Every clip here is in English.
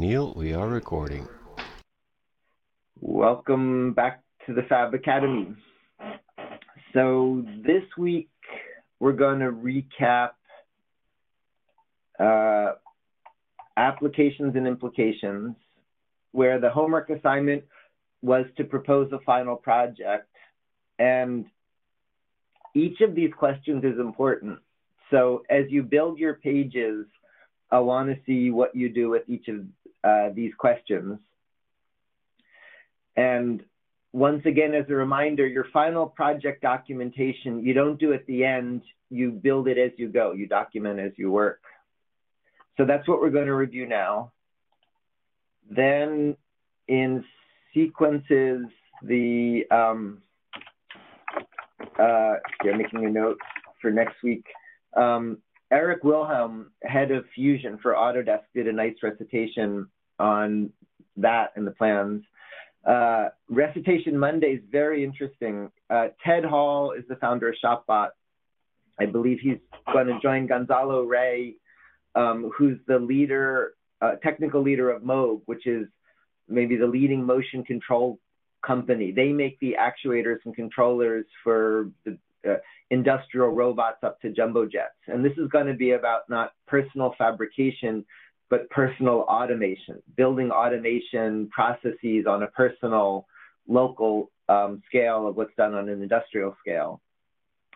Neil, we are recording. Welcome back to the Fab Academy. So this week we're going to recap uh, applications and implications, where the homework assignment was to propose a final project. And each of these questions is important. So as you build your pages, I want to see what you do with each of uh, these questions. And once again, as a reminder, your final project documentation, you don't do at the end, you build it as you go, you document as you work. So that's what we're going to review now. Then in sequences, the, um, uh, I'm making a note for next week. Um, Eric Wilhelm, head of Fusion for Autodesk, did a nice recitation on that and the plans. Uh, recitation Monday is very interesting. Uh, Ted Hall is the founder of ShopBot. I believe he's going to join Gonzalo Rey, um, who's the leader, uh, technical leader of Moog, which is maybe the leading motion control company. They make the actuators and controllers for the uh, industrial robots up to jumbo jets. And this is going to be about not personal fabrication, but personal automation, building automation processes on a personal, local um, scale of what's done on an industrial scale.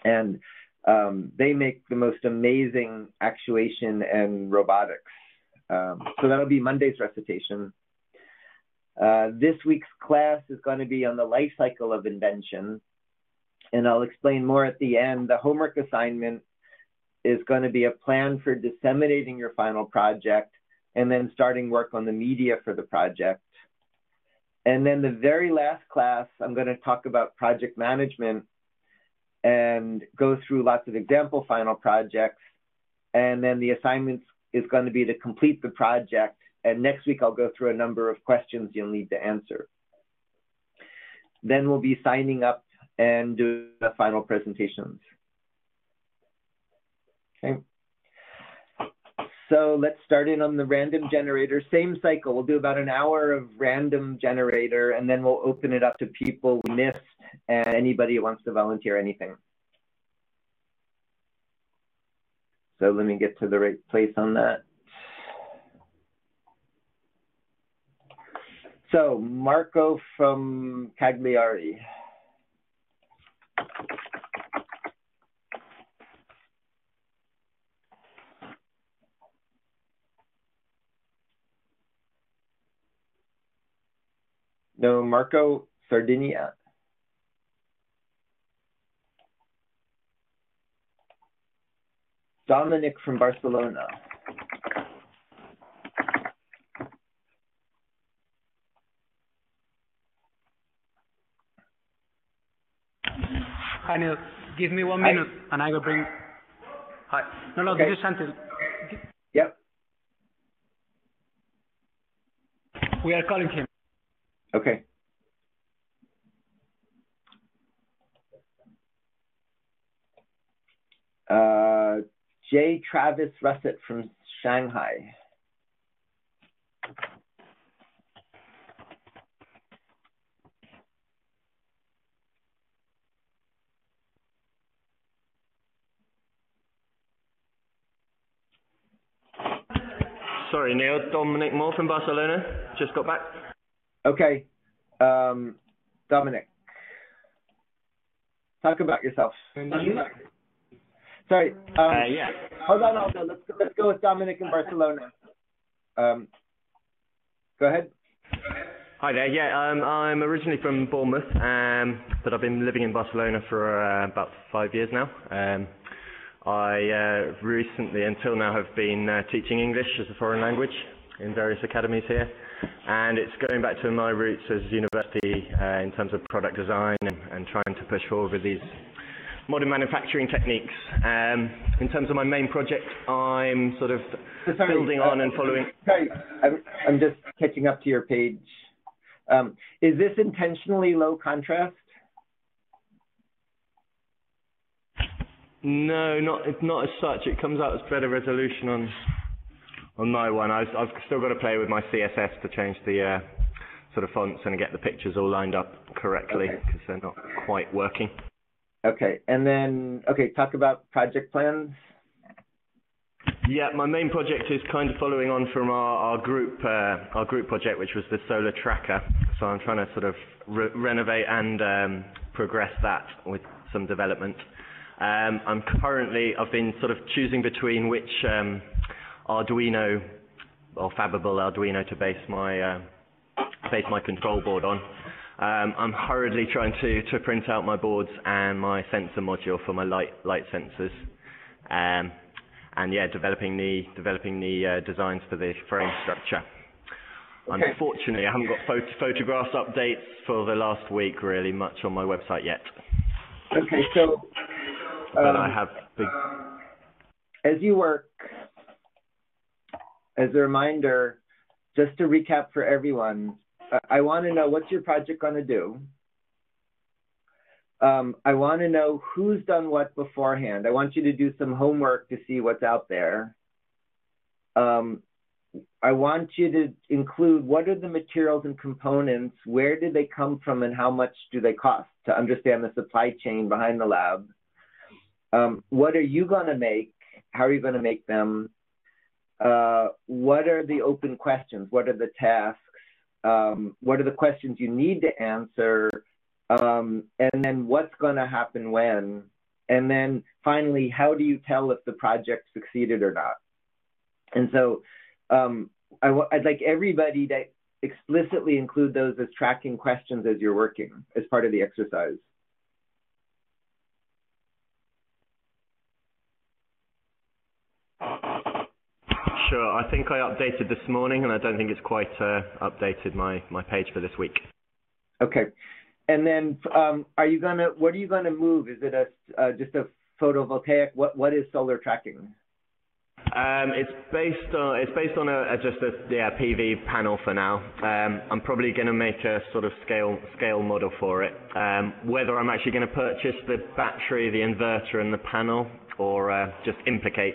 And um, they make the most amazing actuation and robotics. Um, so that'll be Monday's recitation. Uh, this week's class is going to be on the life cycle of invention and I'll explain more at the end. The homework assignment is going to be a plan for disseminating your final project and then starting work on the media for the project. And then the very last class, I'm going to talk about project management and go through lots of example final projects. And then the assignment is going to be to complete the project. And next week, I'll go through a number of questions you'll need to answer. Then we'll be signing up and do the final presentations. Okay. So let's start in on the random generator. Same cycle. We'll do about an hour of random generator, and then we'll open it up to people we missed and anybody who wants to volunteer anything. So let me get to the right place on that. So Marco from Cagliari. No, Marco Sardinia. Dominic from Barcelona. Hi, Neil. Give me one minute and I will bring. Hi. No, no, Okay. this is Santil. Yep. We are calling him. Okay. Uh, J. Travis Russet from Shanghai. Sorry, Neil. Dominic Moore from Barcelona. Just got back. Okay. Um, Dominic. Talk about yourself. Sorry. Um, Uh, yeah. Hold on, hold on. Let's go, let's go with Dominic in Barcelona. Um, go ahead. Hi there. Yeah, um, I'm originally from Bournemouth, um, but I've been living in Barcelona for uh, about five years now. Um, I uh, recently, until now, have been uh, teaching English as a foreign language in various academies here, and it's going back to my roots as university uh, in terms of product design and, and trying to push forward with these modern manufacturing techniques. Um, in terms of my main project, I'm sort of sorry, building uh, on and following. Sorry, I'm, I'm just catching up to your page. Um, is this intentionally low contrast? No, not it's not as such. It comes out as better resolution on on my one. I've, I've still got to play with my CSS to change the uh, sort of fonts and get the pictures all lined up correctly because okay. they're not quite working. Okay, and then okay, talk about project plans. Yeah, my main project is kind of following on from our, our group uh, our group project, which was the solar tracker. So I'm trying to sort of re renovate and um, progress that with some development. Um, I'm currently I've been sort of choosing between which um, Arduino or fabbable Arduino to base my uh, base my control board on. Um, I'm hurriedly trying to, to print out my boards and my sensor module for my light light sensors, um, and yeah, developing the developing the uh, designs for the frame structure. Okay. Unfortunately, I haven't got phot photographs updates for the last week really much on my website yet. Okay, so but um, I have big... as you work. As a reminder, just to recap for everyone, I want to know what's your project going to do. Um, I want to know who's done what beforehand. I want you to do some homework to see what's out there. Um, I want you to include what are the materials and components, where did they come from, and how much do they cost to understand the supply chain behind the lab. Um, what are you going to make? How are you going to make them? Uh, what are the open questions? What are the tasks? Um, what are the questions you need to answer, um, and then what's going to happen when, and then finally, how do you tell if the project succeeded or not? And so um, I w- I'd like everybody to explicitly include those as tracking questions as you're working as part of the exercise. Sure. I think I updated this morning, and I don't think it's quite uh, updated my, my page for this week. Okay. And then, um, are you gonna? What are you gonna move? Is it a uh, just a photovoltaic? What what is solar tracking? Um, it's based on it's based on a, a just a yeah PV panel for now. Um, I'm probably going to make a sort of scale scale model for it. Um, whether I'm actually going to purchase the battery, the inverter, and the panel, or uh, just implicate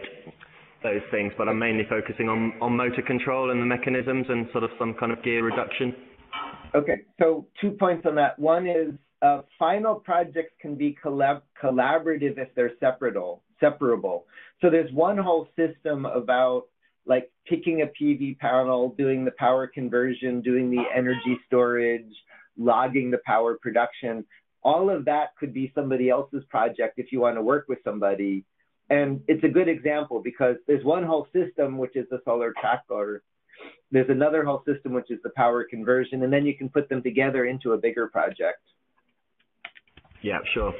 those things, but I'm mainly focusing on, on motor control and the mechanisms and sort of some kind of gear reduction. Okay, so two points on that. One is uh, final projects can be collab collaborative if they're separable. separable. So there's one whole system about like picking a PV panel, doing the power conversion, doing the energy storage, logging the power production. All of that could be somebody else's project if you want to work with somebody and it's a good example because there's one whole system, which is the solar tracker. There's another whole system, which is the power conversion, and then you can put them together into a bigger project. Yeah, sure.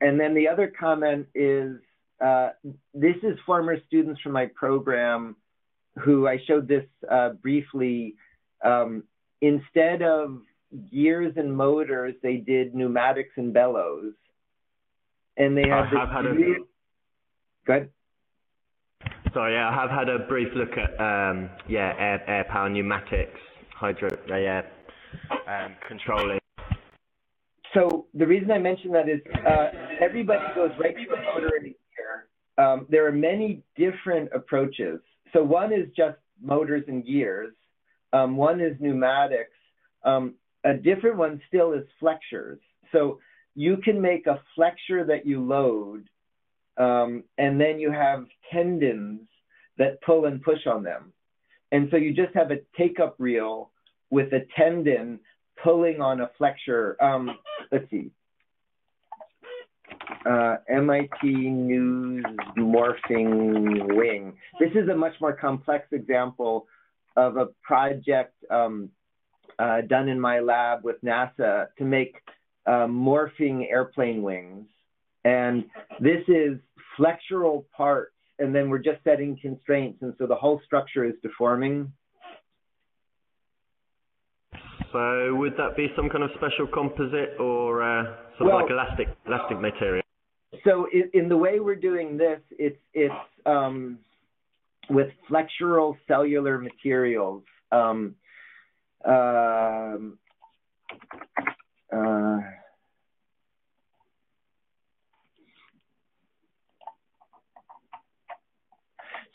And then the other comment is uh, this is former students from my program who I showed this uh, briefly. Um, instead of gears and motors, they did pneumatics and bellows and they have. I have had a. Good. Sorry, yeah, I have had a brief look at um, yeah air air power pneumatics, hydro uh, yeah um, controlling. So the reason I mention that is uh, everybody goes right to the motor in gear. Um, there are many different approaches. So one is just motors and gears. Um, one is pneumatics. Um, a different one still is flexures. So you can make a flexure that you load, um, and then you have tendons that pull and push on them. And so you just have a take up reel with a tendon pulling on a flexure. Um, let's see. Uh, MIT News morphing wing. This is a much more complex example of a project um, uh, done in my lab with NASA to make uh, morphing airplane wings. And this is flexural parts, and then we're just setting constraints, and so the whole structure is deforming. So would that be some kind of special composite or uh, sort well, of like elastic elastic material? So in, in, the way we're doing this, it's it's um, with flexural cellular materials. Um, um uh,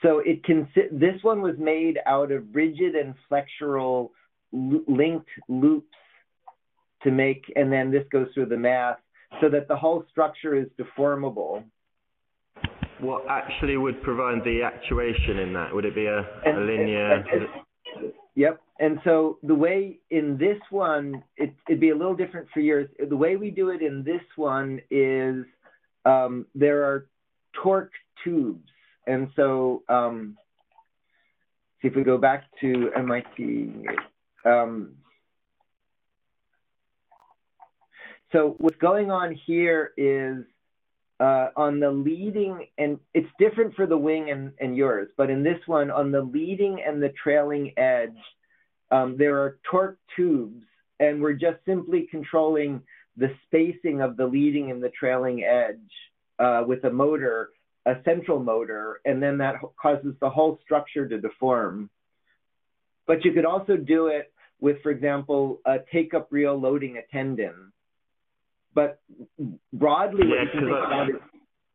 so it can this one was made out of rigid and flexural linked loops to make, and then this goes through the math so that the whole structure is deformable. What actually would provide the actuation in that? Would it be a, and, a linear? And, and, yep. And so the way in this one, it, would be a little different for yours. The way we do it in this one is um, there are torque tubes. And so um, see if we go back to MIT. Um, so what's going on here is uh, on the leading, and it's different for the wing and, and yours, but in this one, on the leading and the trailing edge, um, there are torque tubes, and we're just simply controlling the spacing of the leading and the trailing edge uh, with a motor, a central motor, and then that causes the whole structure to deform. But you could also do it with, for example, a take-up reel loading a tendon. But broadly, yeah, what you can think about is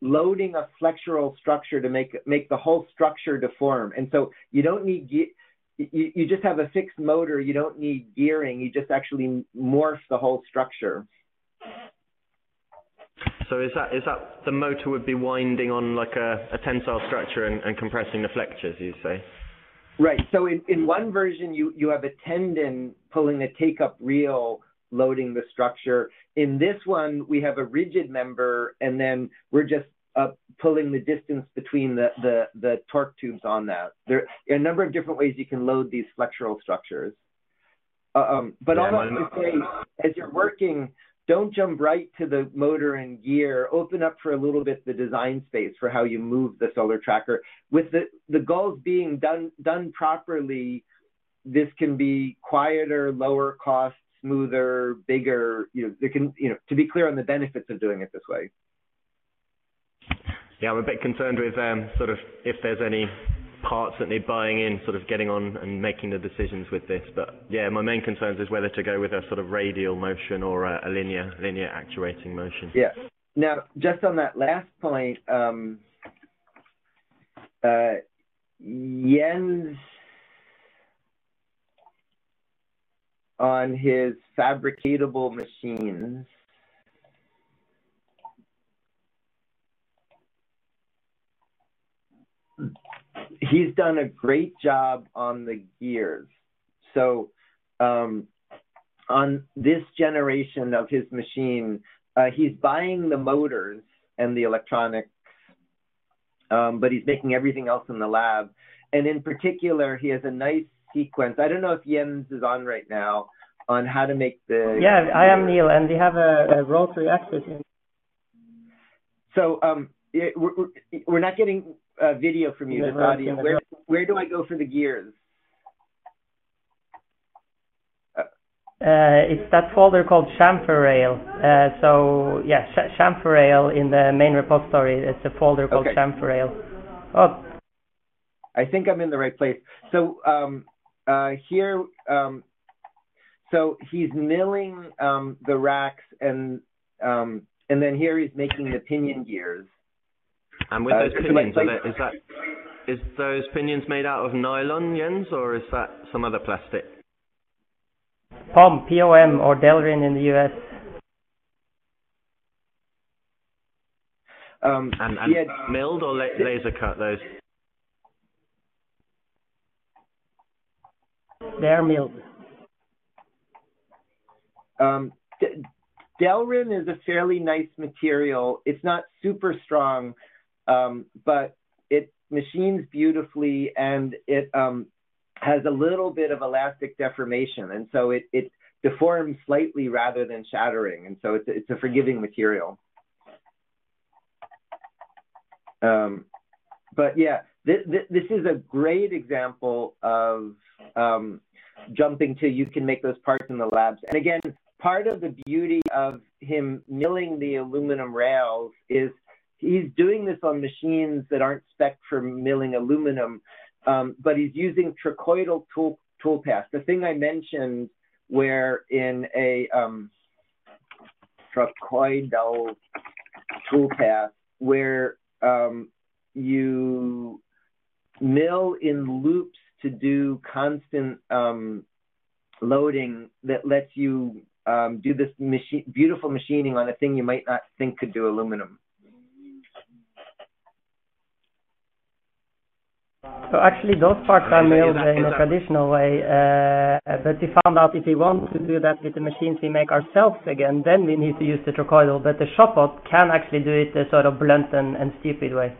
loading a flexural structure to make make the whole structure deform. And so you don't need you, you just have a fixed motor. You don't need gearing. You just actually morph the whole structure. So is that is that the motor would be winding on like a, a tensile structure and, and compressing the flexures, you say? Right. So in, in one version, you, you have a tendon pulling a take up reel loading the structure. In this one, we have a rigid member, and then we're just uh, pulling the distance between the, the, the torque tubes on that. There are a number of different ways you can load these flexural structures. Uh, um, but yeah, all to say, as you're working, don't jump right to the motor and gear. Open up for a little bit the design space for how you move the solar tracker. With the, the gulls being done done properly, this can be quieter, lower cost, smoother, bigger. You know, there can you know to be clear on the benefits of doing it this way. Yeah, I'm a bit concerned with um, sort of if there's any parts that need buying in, sort of getting on and making the decisions with this. But yeah, my main concerns is whether to go with a sort of radial motion or a, a linear linear actuating motion. Yeah. Now, just on that last point, um, uh, Jens on his fabricatable machines he's done a great job on the gears. So um, on this generation of his machine, uh, he's buying the motors and the electronics, um, but he's making everything else in the lab. And in particular, he has a nice sequence. I don't know if Jens is on right now on how to make the. Yeah, I am Neil, and we have a, a rotary axis. So um, it, we're, we're not getting uh, video from you, this audio. Where where do I go for the gears? Uh, it's that folder called chamfer rail. Uh, so yeah, sh- chamfer rail in the main repository. It's a folder called okay. chamfer rail. Oh. I think I'm in the right place. So um, uh, here, um, so he's milling um, the racks and um, and then here he's making the pinion gears. And with uh, those pinions, there, is that is those pinions made out of nylon, Jens, or is that some other plastic? POM, POM, or Delrin in the US. Um, and and had, milled or la laser cut those? Milled. Um, Delrin is a fairly nice material. It's not super strong, um, but it machines beautifully and it um, has a little bit of elastic deformation. And so it, it deforms slightly rather than shattering. And so it's, it's a forgiving material. Um, but yeah, this, is a great example of um, jumping to you can make those parts in the labs. And again, part of the beauty of him milling the aluminum rails is he's doing this on machines that aren't spec for milling aluminum, um, but he's using trochoidal tool tool paths. The thing I mentioned, where in a um, trochoidal tool path, where um, you mill in loops to do constant um, loading that lets you um, do this machine, beautiful machining on a thing you might not think could do aluminum. So actually, those parts are Is that- is milled in a traditional way, uh, but we found out if we want to do that with the machines we make ourselves again, then we need to use the trochoidal. But the Shopbot can actually do it the sort of blunt and, and stupid way.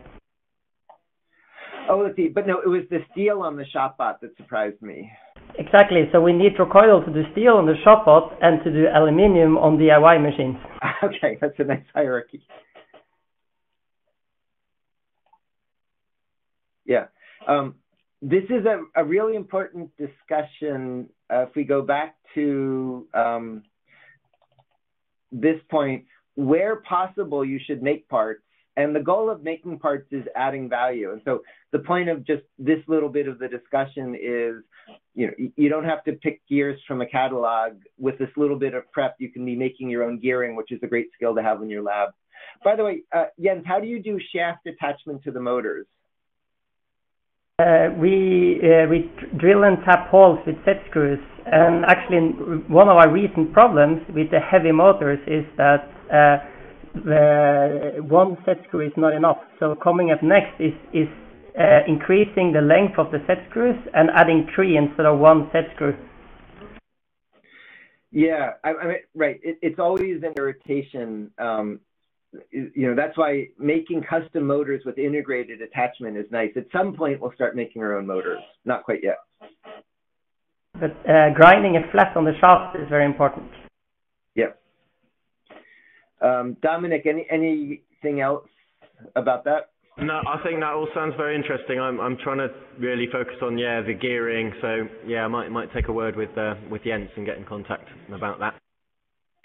Oh, let's see. But no, it was the steel on the Shopbot that surprised me. Exactly. So we need trochoidal to do steel on the Shopbot and to do aluminium on DIY machines. okay, that's a nice hierarchy. Yeah. Um, this is a, a really important discussion. Uh, if we go back to um, this point, where possible, you should make parts. And the goal of making parts is adding value. And so the point of just this little bit of the discussion is, you know, you don't have to pick gears from a catalog. With this little bit of prep, you can be making your own gearing, which is a great skill to have in your lab. By the way, uh, Jens, how do you do shaft attachment to the motors? Uh, we uh, we drill and tap holes with set screws, and actually one of our recent problems with the heavy motors is that uh, the one set screw is not enough. So coming up next is is uh, increasing the length of the set screws and adding three instead of one set screw. Yeah, I, I mean, right. It, it's always an irritation. Um, you know, that's why making custom motors with integrated attachment is nice. At some point, we'll start making our own motors. Not quite yet. But uh, grinding it flat on the shaft is very important. Yeah. Um, Dominic, any anything else about that? No, I think that all sounds very interesting. I'm I'm trying to really focus on yeah the gearing. So yeah, I might might take a word with uh, with Jens and get in contact about that.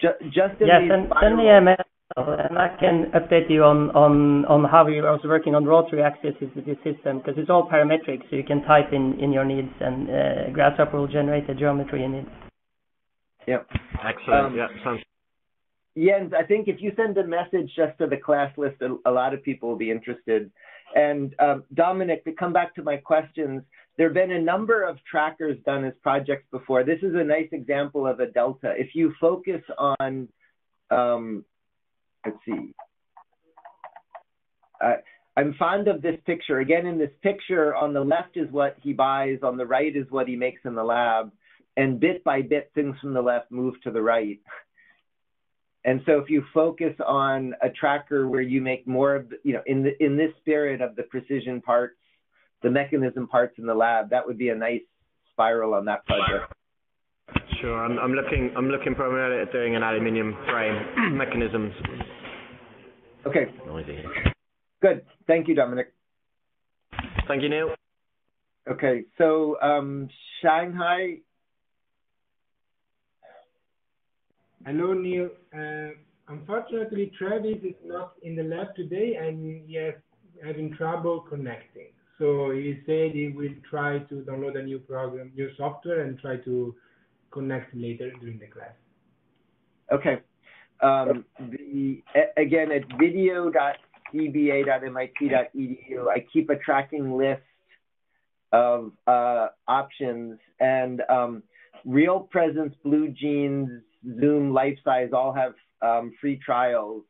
Ju- just in Yes, these send, send me spiral- a mail and I can update you on, on, on how we are also working on rotary axis with this system because it's all parametric, so you can type in, in your needs and uh, Grasshopper will generate the geometry you need. Yeah. Excellent. Um, yeah, sounds Jens, I think if you send a message just to the class list, a, lot of people will be interested. And um, Dominic, to come back to my questions, there have been a number of trackers done as projects before. This is a nice example of a delta. If you focus on, um, let's see, uh, I'm fond of this picture. Again, in this picture, on the left is what he buys, on the right is what he makes in the lab. And bit by bit, things from the left move to the right. And so if you focus on a tracker where you make more of, the, you know, in the, in this spirit of the precision parts, the mechanism parts in the lab, that would be a nice spiral on that project. sure. I'm I'm looking I'm looking primarily at doing an aluminium frame mechanisms. Okay, Noisy. here. good. Thank you, Dominic. Thank you, Neil. Okay, so um, Shanghai, Hello, Neil. Uh, unfortunately, Travis is not in the lab today and he is having trouble connecting. So he said he will try to download a new program, new software, and try to connect later during the class. okay. Um, the, again, at video.cba.mit.edu, I keep a tracking list of uh, options and um, Real Presence, Blue Jeans, Zoom, Life Size all have um, free trials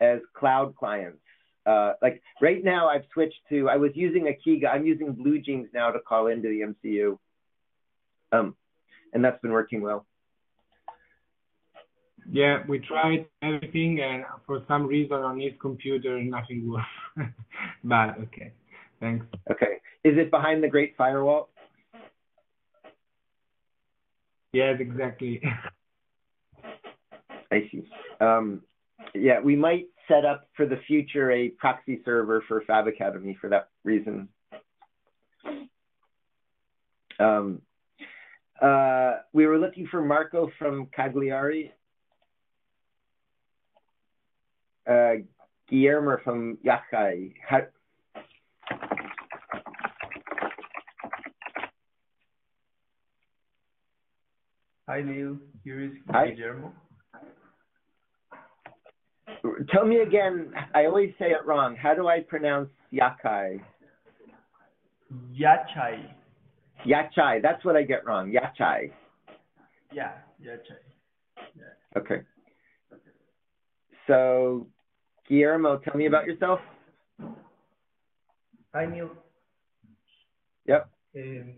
as cloud clients. Uh, like right now, I've switched to. I was using Akiga. I'm using Blue Jeans now to call into the MCU, um, and that's been working well. Yeah, we tried everything, and for some reason on his computer, nothing works. but okay, thanks. Okay, is it behind the Great Firewall? Yes, exactly. I see. Um, yeah, we might set up for the future a proxy server for Fab Academy for that reason. Um, uh, we were looking for Marco from Cagliari. Uh, Guillermo from. How, Hi Neil, here is Hi. Guillermo. tell me again. I always say it wrong. How do I pronounce Yakai? Yachay. Yachai. That's what I get wrong. Yachai. Yeah, Yachay. Okay. So, Guillermo, tell me about yourself. Hi, Neil. Yep. Um,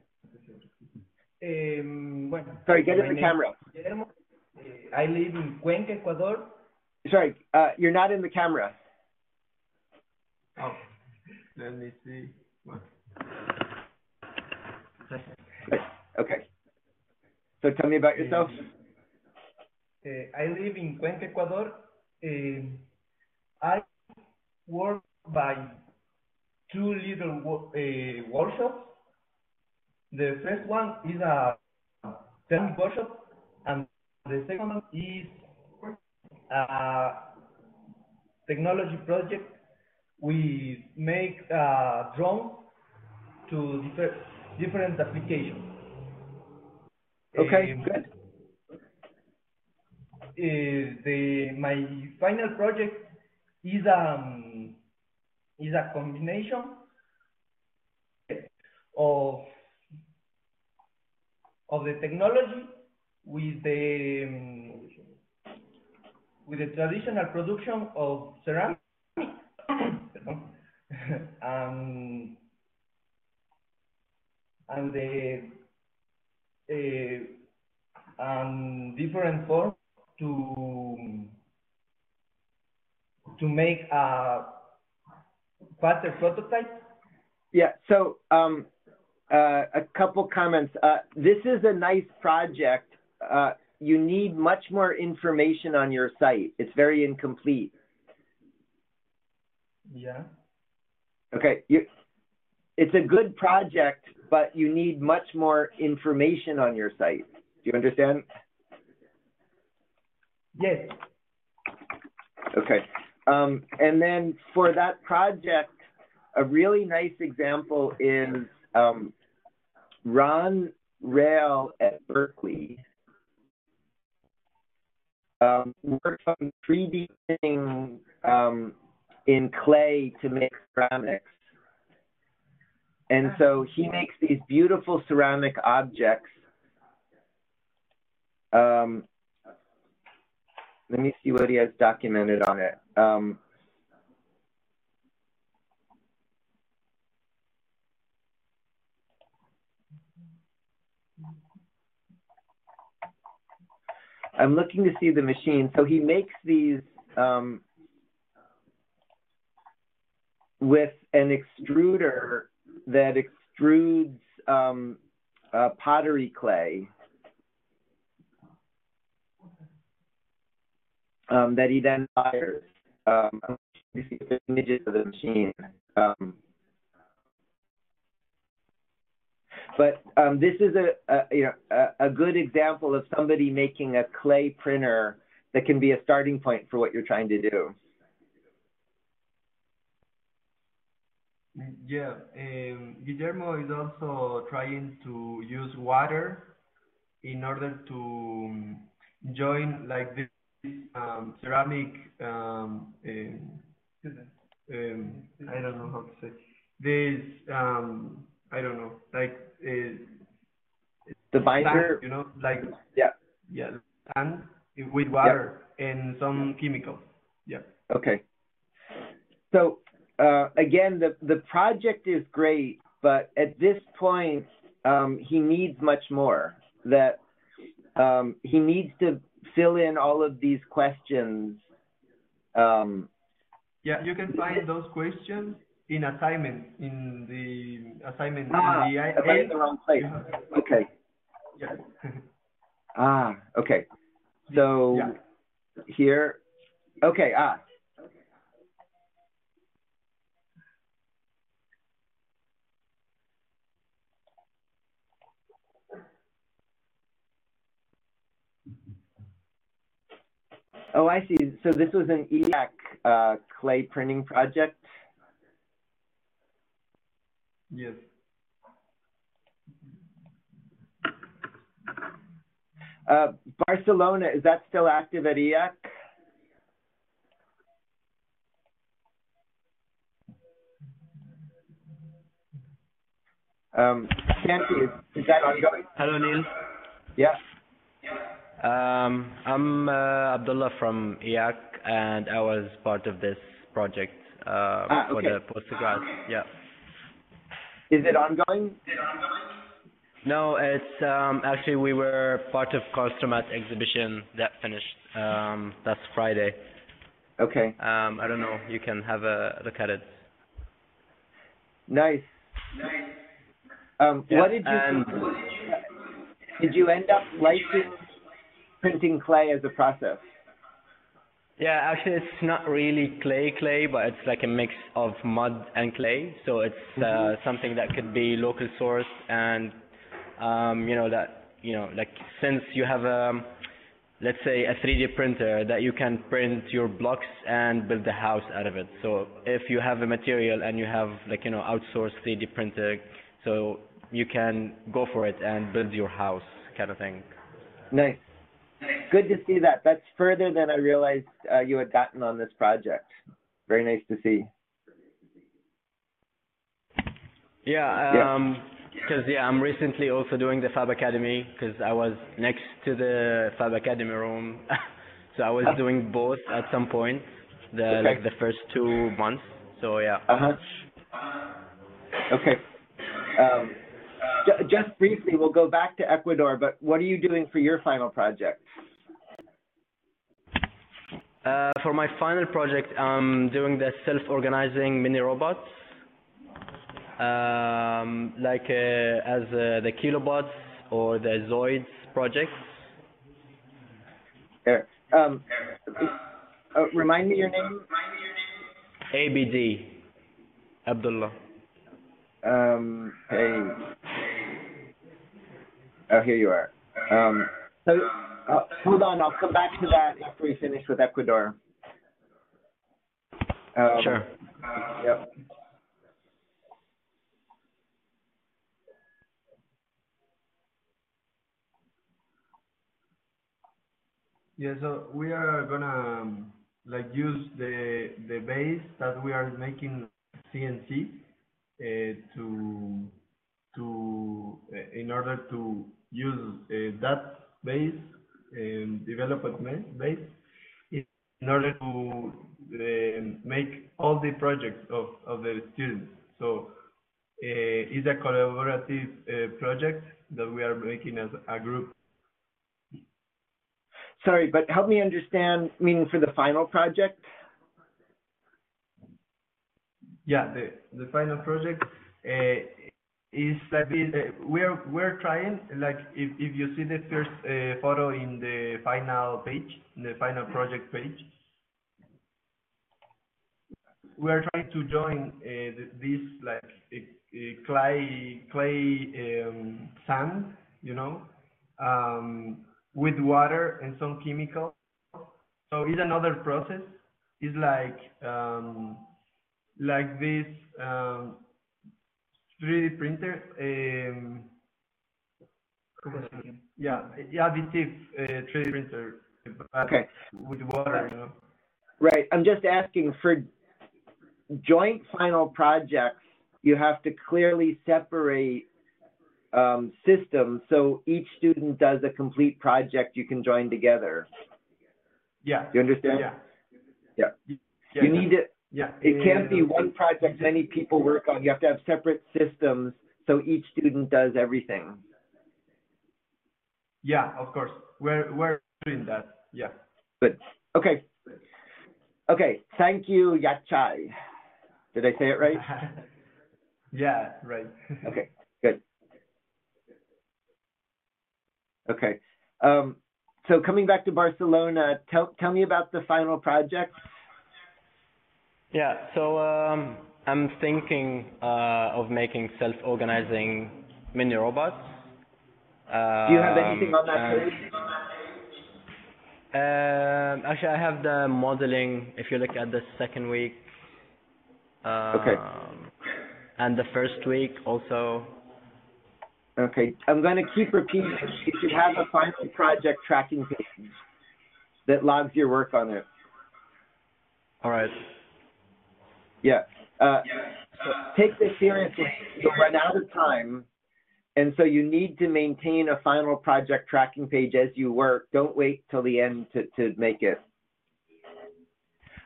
um, bueno, Sorry, get in the name camera. Guillermo. Uh, I live in Cuenca, Ecuador. Sorry, uh, you're not in the camera. Oh, let me see. Okay. So tell me about yourself. Uh, I live in Cuenca, Ecuador. Um, I work by two little wo- uh, workshops. The first one is a ceramic workshop, and the second one is a technology project. We make uh, drones to differ, different applications. Okay, Um, good. uh, the my final project is um is a combination of of the technology with the um, with the traditional production of ceramic perdón, and the uh, and different forms to to make a faster prototype. Yeah. So, um, uh, a couple comments. Uh, this is a nice project. You need much more information on your site. It's very incomplete. Yeah. Okay. You, it's a good project, but you need much more information on your site. Do you understand? Yes. Okay. Um, and then for that project, a really nice example is um, Ron Rael at Berkeley um, worked on 3D printing um, in clay to make ceramics. And so he makes these beautiful ceramic objects. Um, let me see what he has documented on it. Um, I'm looking to see the machine. So he makes these um, with an extruder that extrudes um, uh, pottery clay. um, that he then fires. Um, you see the images of the machine. Um, but um, this is a, a you know a, good example of somebody making a clay printer that can be a starting point for what you're trying to do. Yeah. Um, Guillermo is also trying to use water in order to um, join like this um, ceramic. Um, um, I don't know how to say this. I don't know, like uh, The binder, you know, like yeah. yeah, sand with water and some chemicals. Yeah. Okay. So uh, again, the the project is great, but at this point, um, he needs much more. That um, he needs to fill in all of these questions. Um, Yeah, you can find those questions in assignment in the assignment ah, in the I in the wrong place? Okay. Yeah. Ah, okay. So Yeah. here, okay. Ah, Oh, I see. So this was an IAAC uh, clay printing project. Yes. Uh, Barcelona, is that still active at IAAC? Um, Santi, is, is that ongoing? Hello, Neil. Yeah. Um, I'm uh, Abdullah from IAAC, and I was part of this project uh, Ah, for the postgrad. Yeah. Is it ongoing? No, it's um, actually we were part of Construmat exhibition that finished um, last Friday. Okay. Um, I don't know. You can have a look at it. Nice. Um, Yeah, what did you and- did you end up liking printing clay as a process? Yeah, actually, it's not really clay clay, but it's like a mix of mud and clay. So it's uh, something that could be local sourced, and um, you know that you know like since you have a let's say a 3D printer that you can print your blocks and build a house out of it. So if you have a material and you have like you know outsourced 3D printer, so you can go for it and build your house kind of thing. Nice. Good to see that. That's further than I realized uh, you had gotten on this project. Very nice to see. Yeah, Yeah. um 'cause yeah, I'm recently also doing the Fab Academy because I was next to the Fab Academy room, so I was doing both at some point, the Okay. like the first two months. So yeah. Uh huh. Okay. Um, ju- just briefly, we'll go back to Ecuador, but what are you doing for your final project? Uh, for my final project, I'm doing the self-organizing mini robots, um, like uh, as uh, the kilobots or the Zooids projects. There. Um, uh, remind me your name. ABD, Abdullah. Um, hey. Oh, here you are. Um, so, uh, hold on, I'll come back to that after we finish with Ecuador. Um, Sure. Yep. Yeah, so we are gonna um, like use the the base that we are making CNC uh, to to uh, in order to use uh, that base development base in order to uh, make all the projects of, of the students. So uh, it's a collaborative uh, project that we are making as a group. Sorry, but help me understand, meaning for the final project? Yeah, the the final project uh, is this. Uh, we're we're trying like if if you see the first uh, photo in the final page, the final project page, we're trying to join uh, this like uh, uh, clay clay um, sand, you know, um, with water and some chemical. So it's another process. It's like um, like this um, 3D printer. Um, yeah, yeah, additive uh, 3D printer, Okay. with water, you know. Right. I'm just asking for joint final projects, you have to clearly separate um, systems so each student does a complete project you can join together. Yeah. You understand? Yeah. Yeah. Yeah, You need to, Yeah. it can't be uh, one project many people work on. You have to have separate systems so each student does everything. Yeah, of course. We're we're doing that. Yeah. Good. Okay. Okay. Thank you, Yachai. Did I say it right? yeah. Right. Okay, good. Okay. Um, so coming back to Barcelona, tell tell me about the final project. Yeah, so um, I'm thinking uh, of making self-organizing mini robots. Do you have anything on that Um, page? Um, actually, I have the modeling. If you look at the second week, um, Okay. and the first week also. Okay, I'm going to keep repeating. If you should have a final project tracking page that logs your work on it. All right. Yeah. Uh, take this seriously. You'll run out of time. And so you need to maintain a final project tracking page as you work. Don't wait till the end to, to make it.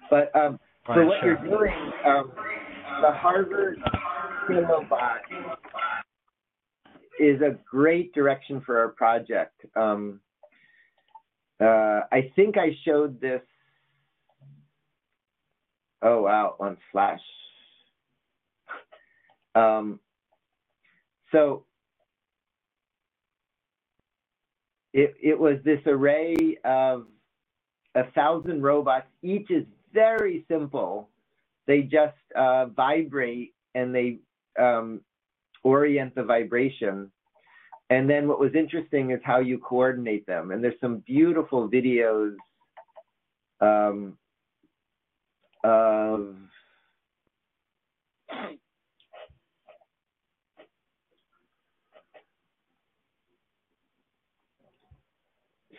But um, for Right, what sure. you're doing, um, the Harvard Kilobot is a great direction for our project. Um, uh, I think I showed this. Oh wow, on Flash. Um, so it it was this array of a thousand robots. Each is very simple. They just uh, vibrate and they um, orient the vibration. And then what was interesting is how you coordinate them. And there's some beautiful videos um, of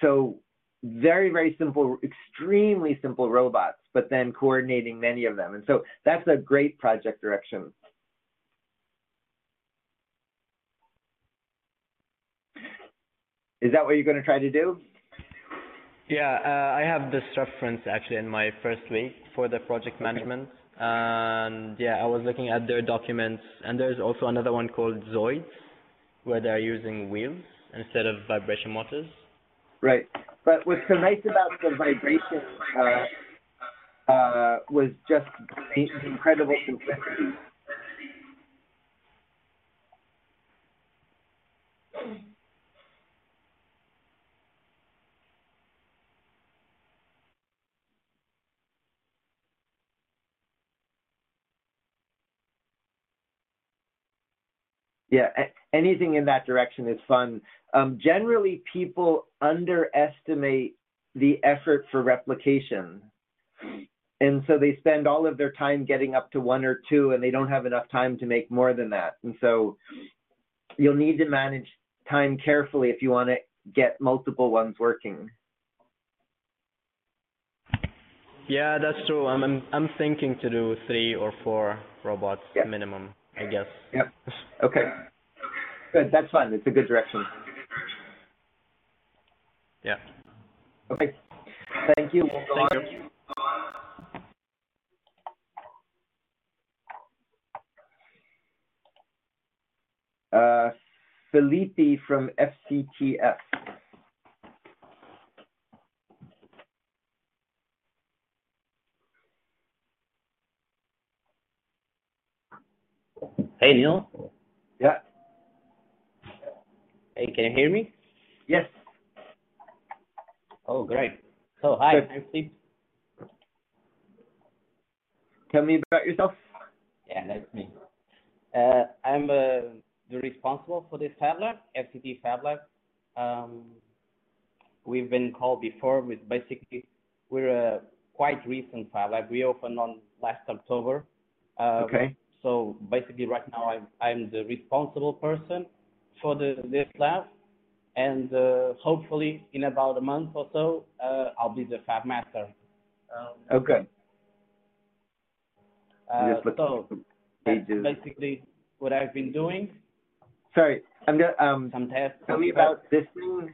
so very very simple extremely simple robots but then coordinating many of them. And so that's a great project direction. Is that what you're going to try to do Yeah, uh, I have this reference actually in my first week for the project management. And yeah, I was looking at their documents, and there's also another one called Zooids, where they're using wheels instead of vibration motors. right but what's so nice about the vibration uh, uh, was just the incredible simplicity Yeah, anything in that direction is fun. Um, generally, people underestimate the effort for replication. And so they spend all of their time getting up to one or two, and they don't have enough time to make more than that. And so you'll need to manage time carefully if you want to get multiple ones working. Yeah, that's true. I'm I'm, I'm thinking to do three or four robots Yeah. minimum, I guess. Yep. Okay. Good. That's fun. It's a good direction. Yeah. Okay. Thank you. We'll Thank on. you. Uh, Felipe from FCTF. Hey Neil. Yeah. Hey, can you hear me? Yes. Oh, great. So hi, Good. I'm Steve. Tell me about yourself. Yeah, that's me. Uh, I'm uh, the responsible for this Fab Lab, FCT Fab Lab. Um, we've been called before with basically we're a quite recent Fab Lab. We opened on last October. Uh, Okay. So basically, right now I'm I'm the responsible person for the this lab, and uh, hopefully in about a month or so, uh, I'll be the fab master. Um, good. uh, so basically what I've been doing. Sorry, I'm gonna um. Some tests. Tell me about this thing.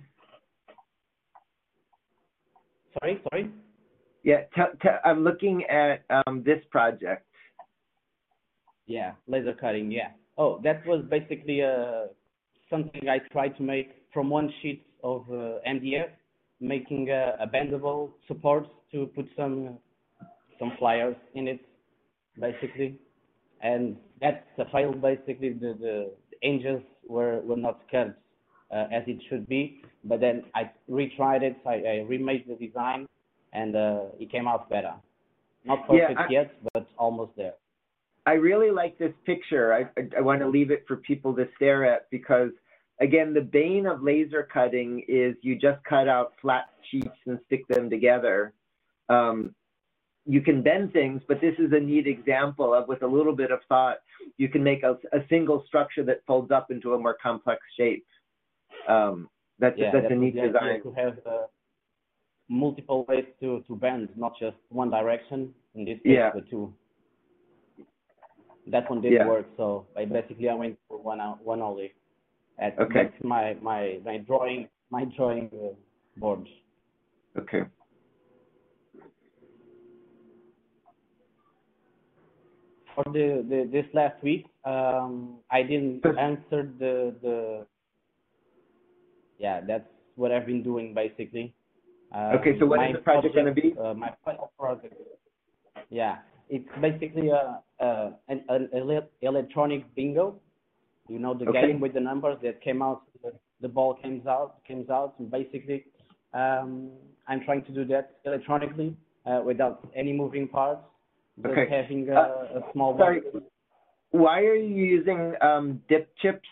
Sorry, sorry. Yeah, I'm looking at um this project. Yeah, laser cutting. Yeah. Oh, that was basically uh, something I tried to make from one sheet of uh, MDF, making a, a bendable support to put some some flyers in it, basically, and that's a fail. Basically, the the, hinges were were not cut uh, as it should be. But then I retried it. I, I remade the design, and uh, it came out better. Not Yeah, perfect I- yet, but almost there. I really like this picture. I, I, I want to leave it for people to stare at because, again, the bane of laser cutting is you just cut out flat sheets and stick them together. Um, you can bend things, but this is a neat example of with a little bit of thought, you can make a, a single structure that folds up into a more complex shape. Um, that's yeah, that's that a neat design. To have uh, multiple ways to, to bend, not just one direction. In this case, Yeah. the two. That one didn't Yeah. work. So I basically I went for one one only. At, Okay. That's my my my drawing my drawing uh, board. Okay. For the, the this last week, um, I didn't answer the the. Yeah, that's what I've been doing basically. Um, Okay, so what is the project gonna be? Uh, my final project. Yeah, it's basically a, a an, an ele- electronic bingo. You know the Okay. game with the numbers that came out. The, ball comes out, comes out, and basically, um, I'm trying to do that electronically uh, without any moving parts. Just Okay. having a, Uh, a small. sorry. box. Why are you using um, dip chips?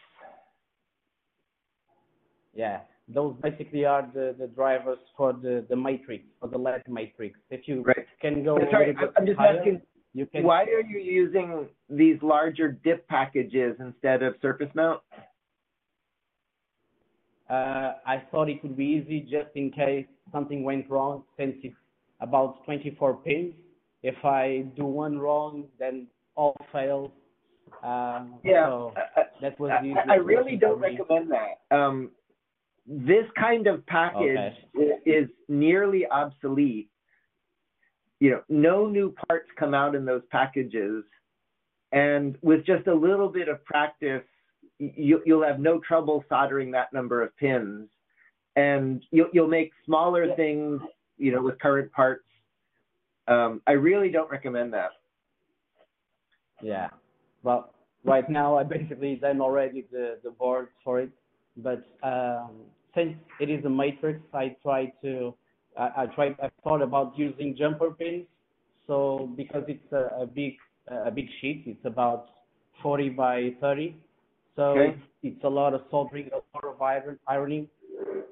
Yeah, those basically are the, the drivers for the, the matrix, for the LED matrix. If you Right. can go Sorry, I'm just higher, asking. You can. Why are you using these larger dip packages instead of surface mount? Uh, I thought it would be easy just in case something went wrong, since it's about 24 pins. If I do one wrong, then all fails. Um, Yeah, So that was I, the I really don't recommend that. Um, this kind of package Okay. is nearly obsolete. You know, no new parts come out in those packages, and with just a little bit of practice, you, you'll have no trouble soldering that number of pins, and you'll you'll make smaller Yeah. things, you know, with current parts. Um, I really don't recommend that. Yeah. Well, right now I basically done already the, the board for it, but um, since it is a matrix, I try to I, I tried I thought about using jumper pins. So because it's a, a big a big sheet, it's about 40 by 30. So Okay. it's, it's a lot of soldering, a lot of iron, ironing.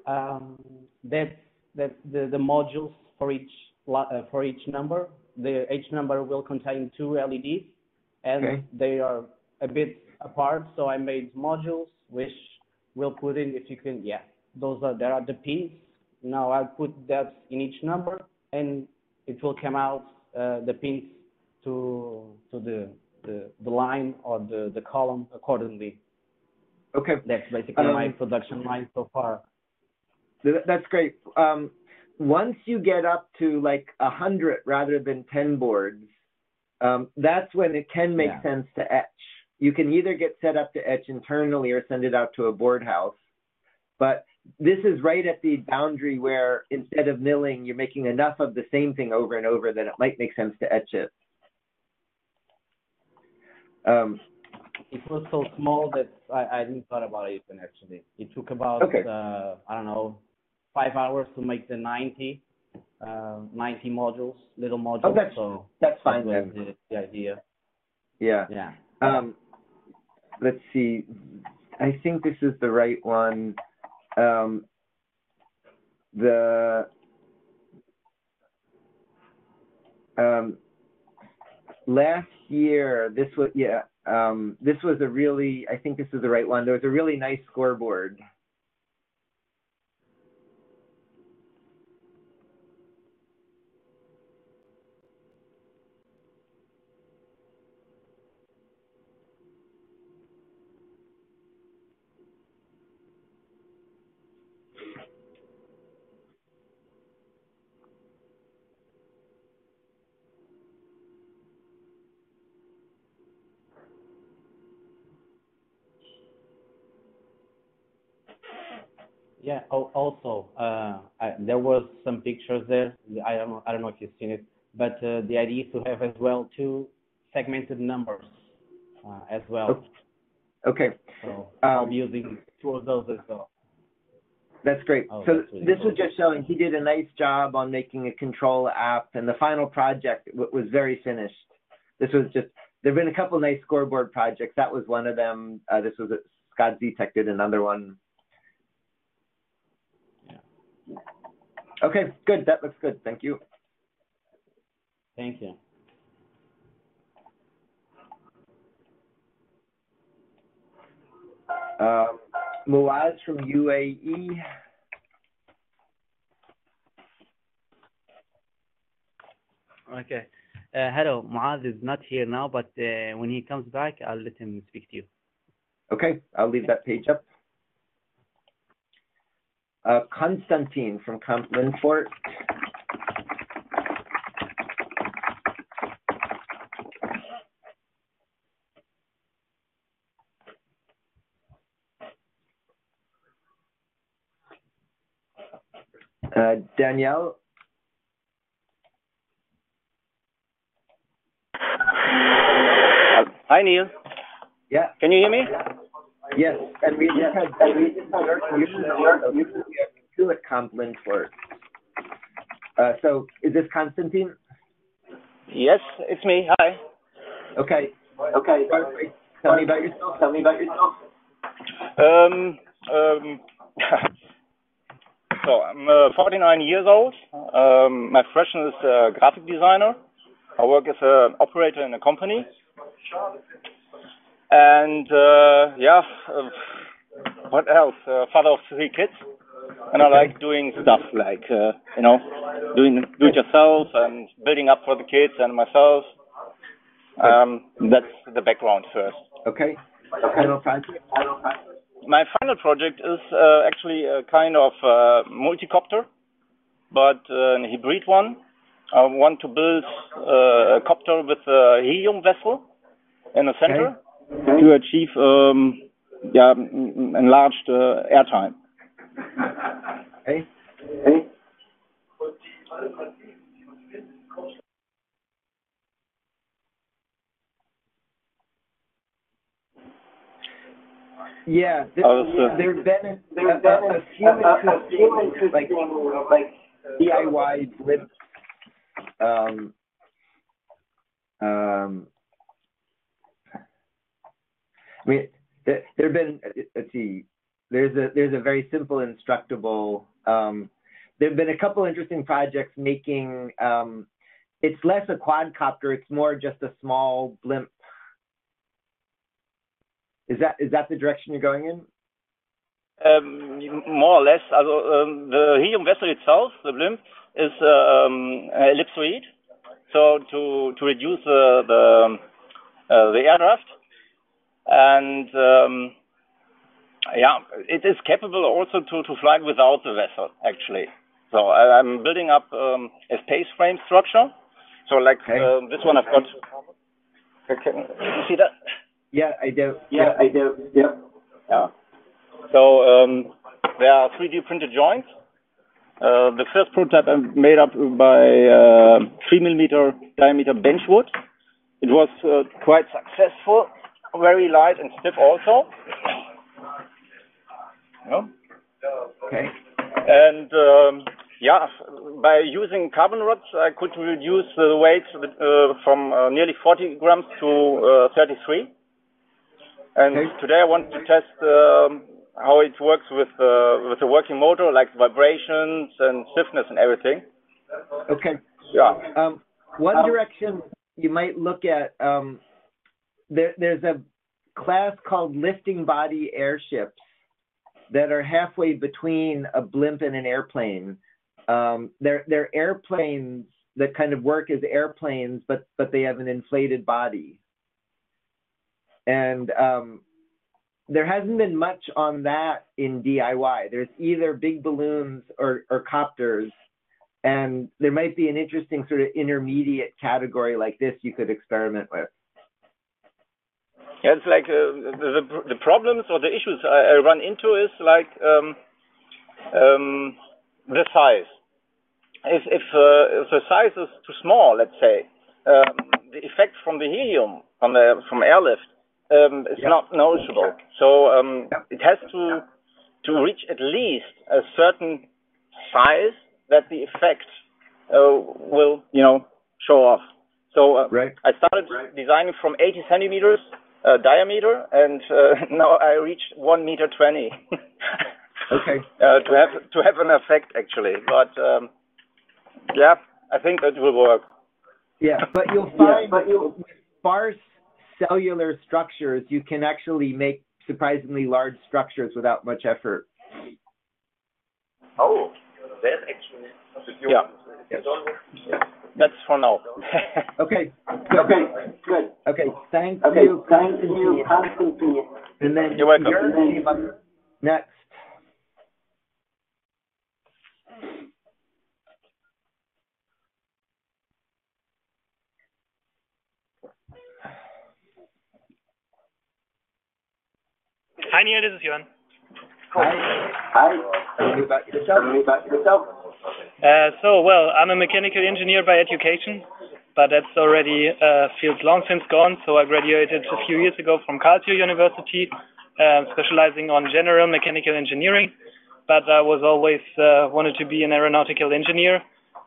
Um, that's that's the, the modules for each uh, for each number. The each number will contain two LEDs and Okay. they are a bit apart. So I made modules which will put in if you can yeah those are there are the pins. Now I'll put that in each number and it will come out uh, the pins to to the, the the line or the the column accordingly. Okay. That's basically my Um, production line so far. That's great. Um, once you get up to like a hundred rather than ten boards, um, that's when it can make Yeah. sense to etch. You can either get set up to etch internally or send it out to a board house. But this is right at the boundary where instead of milling, you're making enough of the same thing over and over that it might make sense to etch it. Um, It was so small that I, I didn't thought about it even actually. It took about Okay. uh, I don't know five hours to make the 90, uh, 90 modules, little modules. Oh, that's- so that's fine was then. the, the idea. yeah. Yeah. Um, let's see. I think this is the right one. Um, the um, last year, this was yeah. Um, this was a really. I think this is the right one. There was a really nice scoreboard. Yeah. al- Also, uh, I, there was some pictures there. I don't know. I don't know if you've seen it, but uh, the idea is to have as well two segmented numbers uh, as well. Okay, So I'll Um, be using two of those as well. that's great. Oh, so that's really this cool. was just showing he did a nice job on making a control app, and the final project was very finished. This was just there've been a couple nice scoreboard projects. That was one of them. Uh, this was Scott Zetek did another one. Yeah. Okay, good. That looks good. Thank you. Thank you. Um, Muaz from. UAE. Okay. Uh, hello, Muaz is not here now, but uh, when he comes back, I'll let him speak to you. Okay, I'll leave that page up. Uh, Konstantin from Kamp-Lintfort. Uh, Danielle, Hi, Neil. yeah, Can you hear me? Yes, and we just had, and we just had our usually two at Kamp-Lintfort. Uh, so is this Constantine? Yes, it's me. Hi. Okay, okay. Tell me about yourself. Tell me about yourself. Um, um, so I'm uh, 49 years old. Um, my profession is uh, graphic designer. I work as an operator in a company. And uh, yeah, uh, what else? Uh, father of three kids, and I like doing stuff like uh, you know, doing do it yourself and building up for the kids and myself. Um, that's the background first. Okay. Final project. My final project is uh, actually a kind of uh, multi-copter, but uh, a hybrid one. I want to build uh, a copter with a helium vessel in the center to achieve um, yeah, m- m- enlarged uh, airtime. Okay. Okay. Yeah, there, I was, uh, there have been a, a, a, a few interesting, like, like DIY blimp, um, um, I mean, there, there have been, let's see, there's a, there's a very simple instructable, um, there have been a couple interesting projects making, um, it's less a quadcopter, it's more just a small blimp. Is that, is that the direction you're going in? Um, more or less, also, um, the helium vessel itself, the blimp, is um, ellipsoid, so to to reduce the the, uh, the air draft, and um, yeah, it is capable also to to fly without the vessel actually. So I, I'm building up um, a space frame structure. So like Okay. uh, this one, I've got. Can you see that? Yeah, I do. Yeah, I do. Yep. Yeah. So um, there are 3D printed joints. Uh, the first prototype I made up by uh, 3 millimeter diameter bench wood. It was uh, quite successful, very light and stiff also. Yeah. Okay. And um, yeah, by using carbon rods, I could reduce the weight uh, from uh, nearly 40 grams to uh, 33. And Okay. today I want to test um, how it works with uh, with the working motor, like vibrations and stiffness and everything. Okay. Yeah. Um, one direction you might look at, um, there, there's a class called lifting body airships that are halfway between a blimp and an airplane. Um, they're, they're airplanes that kind of work as airplanes, but, but they have an inflated body. And um, there hasn't been much on that in DIY. There's either big balloons or, or copters and there might be an interesting sort of intermediate category like this you could experiment with. Yeah, it's like uh, the, the problems or the issues I, I run into is like um, um, the size. If if, uh, if the size is too small, let's say, um, the effect from the helium from the from airlift um, is Yeah. not noticeable. So um, Yeah. it has to to reach at least a certain size that the effect uh, will you know show off. So uh, Right. I started designing from 80 centimeters uh, diameter, and uh, now I reached one meter 20. Okay. uh, to have to have an effect actually, but um, yeah, I think that will work. Yeah, but you'll find with sparse cellular structures, you can actually make surprisingly large structures without much effort. Oh, that's actually yeah. That's for now. Okay. Okay. Good. Okay. Thank Okay, you. thank you, Constantine. And then You're welcome. your name up next. Hi Neil, this is Jörn. Hi. Hi. Tell me about yourself. Tell me about yourself. Uh, so, well, I'm a mechanical engineer by education, but that's already uh, field long since gone. So I graduated a few years ago from Karlsruhe University, uh, specializing on general mechanical engineering. But I was always uh, wanted to be an aeronautical engineer.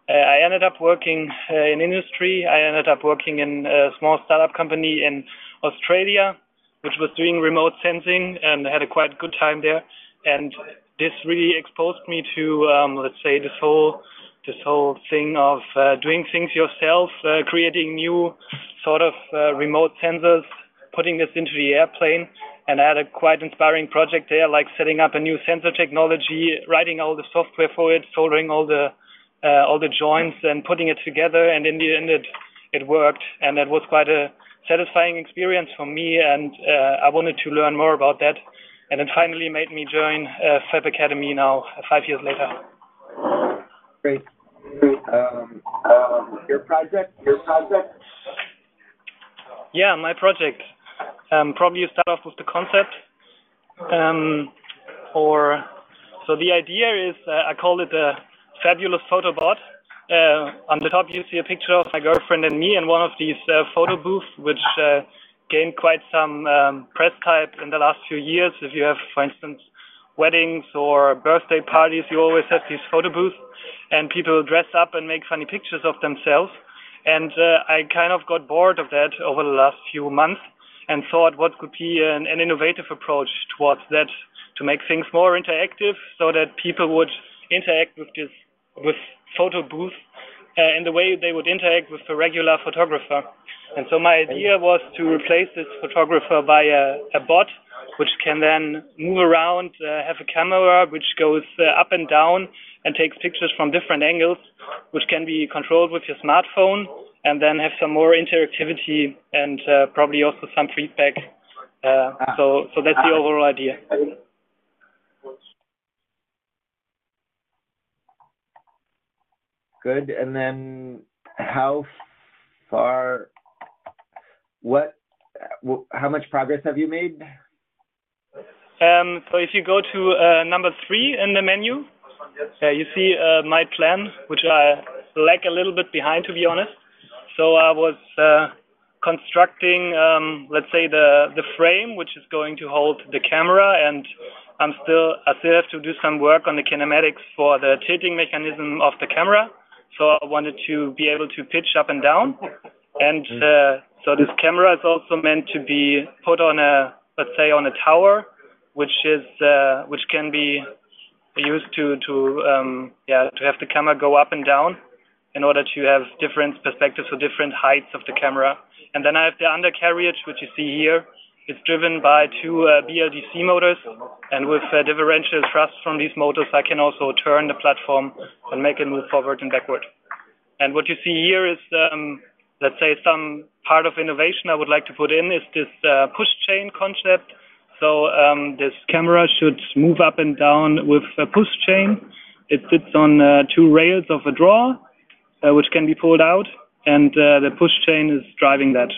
Uh, I ended up working uh, in industry. I ended up working in a small startup company in Australia, which was doing remote sensing, and had a quite good time there. And this really exposed me to, um, let's say, this whole this whole thing of uh, doing things yourself, uh, creating new sort of uh, remote sensors, putting this into the airplane. And I had a quite inspiring project there, like setting up a new sensor technology, writing all the software for it, soldering all the uh, all the joints, and putting it together. And in the end, it it worked, and that was quite a satisfying experience for me. And uh, I wanted to learn more about that and it finally made me join uh, Fab Academy now, uh, five years later. Great. Um, um, your project. Your project. Yeah, my project. Um, probably you start off with the concept, um, or so the idea is uh, I call it a fabulous photobot. Uh, on the top you see a picture of my girlfriend and me in one of these uh, photo booths, which uh, gained quite some um, press type in the last few years. If you have, for instance, weddings or birthday parties, you always have these photo booths, and people dress up and make funny pictures of themselves. And uh, I kind of got bored of that over the last few months and thought what could be an, an innovative approach towards that to make things more interactive so that people would interact with this with photo booth uh, in the way they would interact with a regular photographer. And so my idea was to replace this photographer by a, a bot, which can then move around, uh, have a camera which goes uh, up and down and takes pictures from different angles, which can be controlled with your smartphone, and then have some more interactivity and uh, probably also some feedback. Uh, so, so that's the overall idea. Good. And then how far, what, how much progress have you made? Um, so if you go to uh, number three in the menu, uh, you see uh, my plan, which I lag a little bit behind, to be honest. So I was uh, constructing, um, let's say, the the frame, which is going to hold the camera, and I'm still I still have to do some work on the kinematics for the tilting mechanism of the camera. So I wanted to be able to pitch up and down, and uh, so this camera is also meant to be put on a let's say on a tower, which is uh, which can be used to to um, yeah to have the camera go up and down in order to have different perspectives or different heights of the camera. And then I have the undercarriage, which you see here. It's driven by two uh, BLDC motors, and with uh, differential thrust from these motors, I can also turn the platform and make it move forward and backward. And what you see here is, um, let's say, some part of innovation I would like to put in is this uh, push chain concept. So um, this camera should move up and down with a push chain. It sits on uh, two rails of a drawer, uh, which can be pulled out, and uh, the push chain is driving that.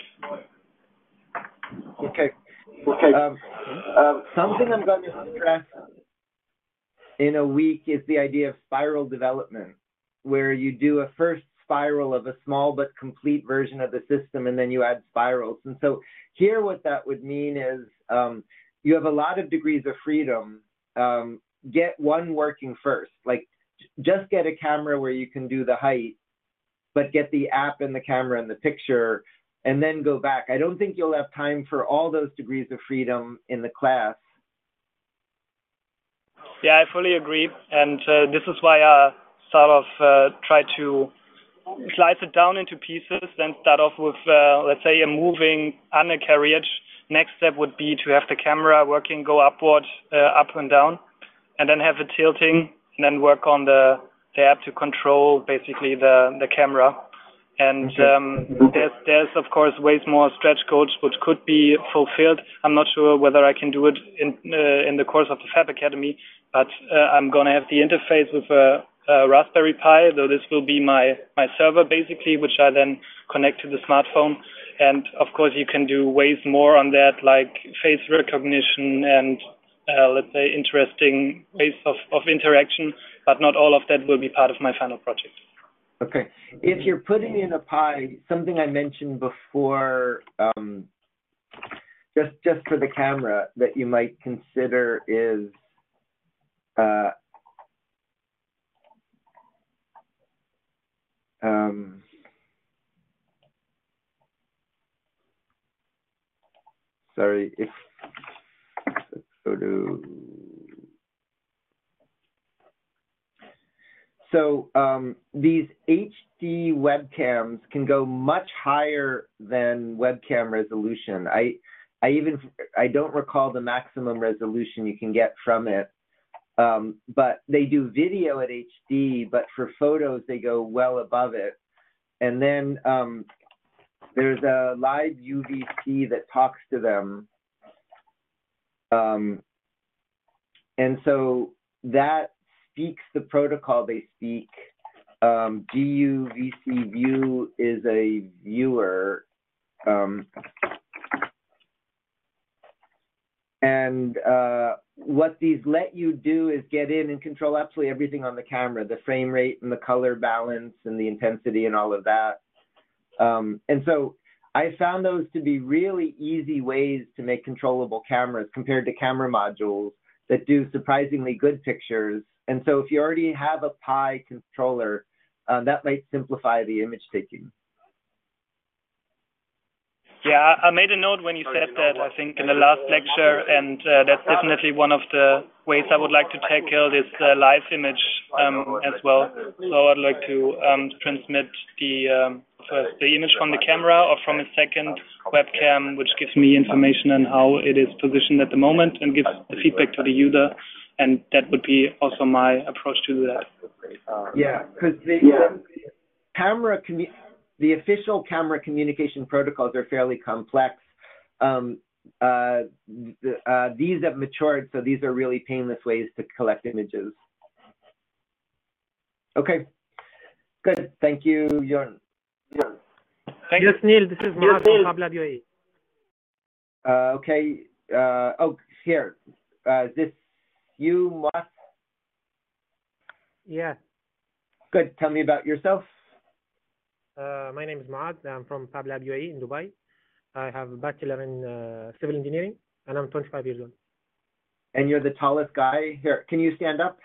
Okay. Okay. Um, um, something I'm going to stress in a week is the idea of spiral development, where you do a first spiral of a small but complete version of the system, and then you add spirals. And so here, what that would mean is um, you have a lot of degrees of freedom. Um, get one working first, like just get a camera where you can do the height, but get the app and the camera and the picture and then go back. I don't think you'll have time for all those degrees of freedom in the class. Yeah, I fully agree, and uh, this is why I sort of uh, try to slice it down into pieces and start off with, uh, let's say, a moving undercarriage. Next step would be to have the camera working, go upward, uh, up and down, and then have it tilting, and then work on the, the app to control basically the, the camera. And um, there's, there's of course ways more stretch goals which could be fulfilled. I'm not sure whether I can do it in uh, in the course of the Fab Academy, but uh, I'm gonna have the interface with a, a Raspberry Pi. Though this will be my my server basically, which I then connect to the smartphone. And of course, you can do ways more on that, like face recognition and uh, let's say interesting ways of, of interaction. But not all of that will be part of my final project. Okay. If you're putting in a Pi, something I mentioned before, um, just just for the camera, that you might consider is uh, um, sorry if let's go to so um, these HD webcams can go much higher than webcam resolution. I I even I don't recall the maximum resolution you can get from it, um, but they do video at HD. But for photos, they go well above it. And then um, there's a libuvc that talks to them, um, and so that speaks the protocol they speak. Um, guvcview is a viewer. Um, and uh, what these let you do is get in and control absolutely everything on the camera, the frame rate and the color balance and the intensity and all of that. Um, and so I found those to be really easy ways to make controllable cameras compared to camera modules that do surprisingly good pictures and so if you already have a Pi controller, uh, that might simplify the image taking. Yeah, I made a note when you said that, I think, in the last lecture, and uh, that's definitely one of the ways I would like to tackle this uh, live image um, as well. So I'd like to um, transmit the um, first the image from the camera or from a second webcam, which gives me information on how it is positioned at the moment and gives the feedback to the user and that would be also my approach to that. Yeah, because the yeah. camera, commu- the official camera communication protocols are fairly complex. Um, uh, uh, these have matured, so these are really painless ways to collect images. Okay, good. Thank you, Jorn. Thank yes, Neil. This is Mahad from FabLab UAE. Uh, okay. Uh, oh, here. Uh, this you must. Yeah. Good. Tell me about yourself. Uh, my name is Maad. I'm from FabLab UAE in Dubai. I have a bachelor in uh, civil engineering, and I'm 25 years old. And you're the tallest guy here. Can you stand up?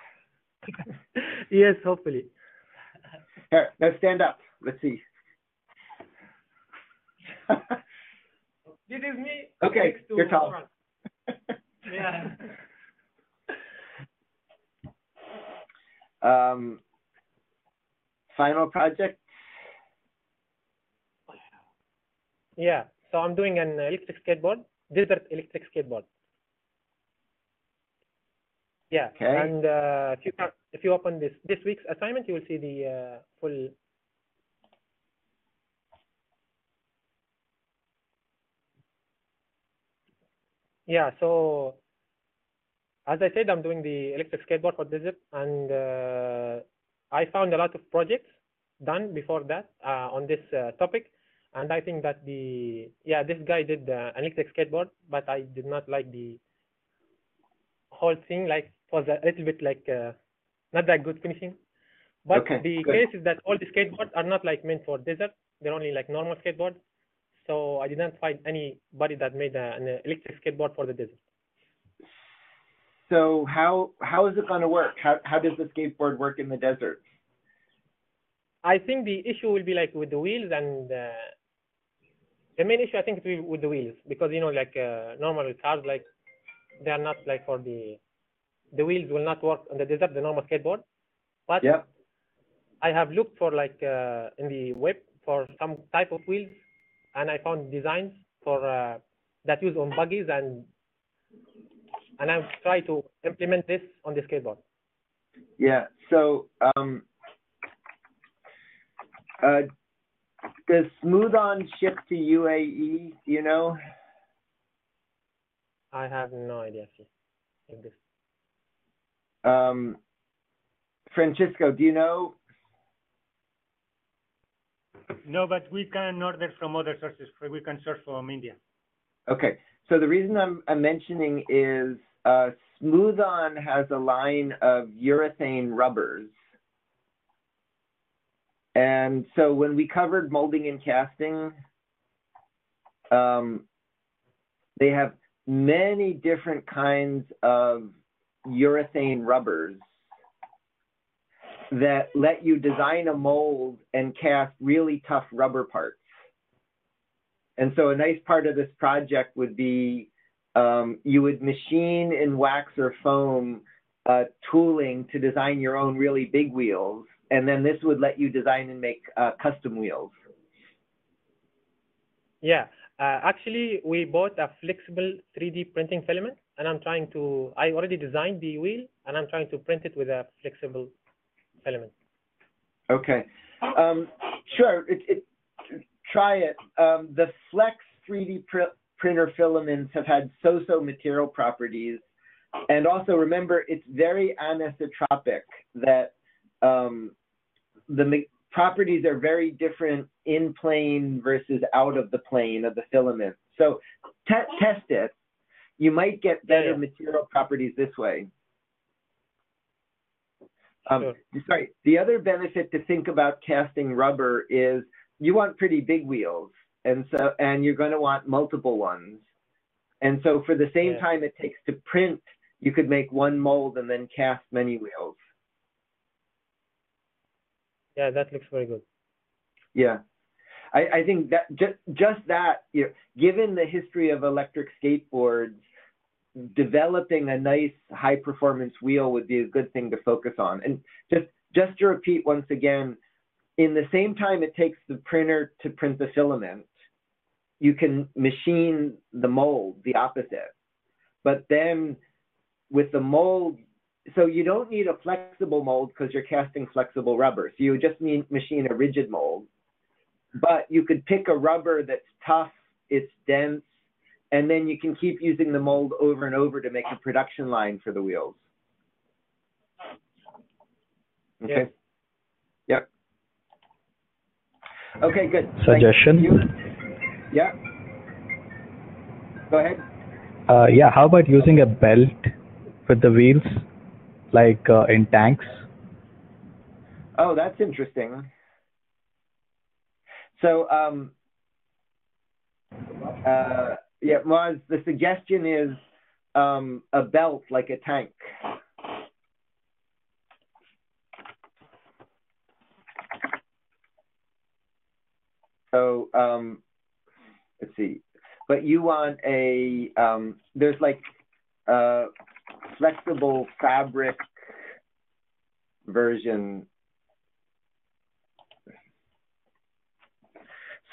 yes, hopefully. Here, now stand up. Let's see. this is me. Okay, you're tall. yeah. Um, final project? Yeah, so I'm doing an electric skateboard, desert electric skateboard. Yeah, okay. and uh, if you if you open this this week's assignment, you will see the uh, full. Yeah, so as I said, I'm doing the electric skateboard for desert, and uh, I found a lot of projects done before that uh, on this uh, topic. And I think that the yeah, this guy did uh, an electric skateboard, but I did not like the whole thing. Like it was a little bit like uh, not that good finishing. But okay, the good. case is that all the skateboards are not like meant for desert. They're only like normal skateboards. So I didn't find anybody that made a, an electric skateboard for the desert. So how how is it going to work? How how does the skateboard work in the desert? I think the issue will be like with the wheels and uh, the main issue I think will be with the wheels because you know like uh, normal cars like they are not like for the the wheels will not work on the desert the normal skateboard. But yeah. I have looked for like uh, in the web for some type of wheels and I found designs for uh, that use on buggies and and I'll try to implement this on the skateboard. Yeah. So, um, uh, does Smooth-On ship to UAE? Do you know? I have no idea if if this. Um, Francisco, do you know? No, but we can order from other sources. We can source from India. Okay, so the reason I'm, I'm mentioning is uh, Smooth-On has a line of urethane rubbers. And so when we covered molding and casting, um, they have many different kinds of urethane rubbers that let you design a mold and cast really tough rubber parts. And so a nice part of this project would be um, you would machine in wax or foam uh, tooling to design your own really big wheels. And then this would let you design and make uh, custom wheels. Yeah, uh, actually, we bought a flexible 3D printing filament, and I'm trying to. I already designed the wheel, and I'm trying to print it with a flexible filament. Okay. Um, sure. It, it, try it. Um, the Flex 3D pr- printer filaments have had so-so material properties, and also remember it's very anisotropic. That um, the properties are very different in plane versus out of the plane of the filament. So te- test it. You might get better Yeah. material properties this way. Um, Sure. Sorry. The other benefit to think about casting rubber is you want pretty big wheels, and so and you're going to want multiple ones. And so for the same Yeah. time it takes to print, you could make one mold and then cast many wheels. Yeah, that looks very good. Yeah. I, I think that just just that, you know, given the history of electric skateboards, developing a nice high performance wheel would be a good thing to focus on. And just just to repeat once again, in the same time it takes the printer to print the filament, you can machine the mold, the opposite. But then with the mold, so you don't need a flexible mold because you're casting flexible rubber. So you just need machine a rigid mold. But you could pick a rubber that's tough, it's dense, and then you can keep using the mold over and over to make a production line for the wheels. Okay. Yep. Okay, good. Suggestion? Yeah. Go ahead. Uh, yeah, how about using a belt with the wheels, like uh, in tanks? Oh, that's interesting. So, um, uh, yeah, Maz, the suggestion is um, a belt like a tank. So, um, let's see. But you want a, um, there's like a flexible fabric version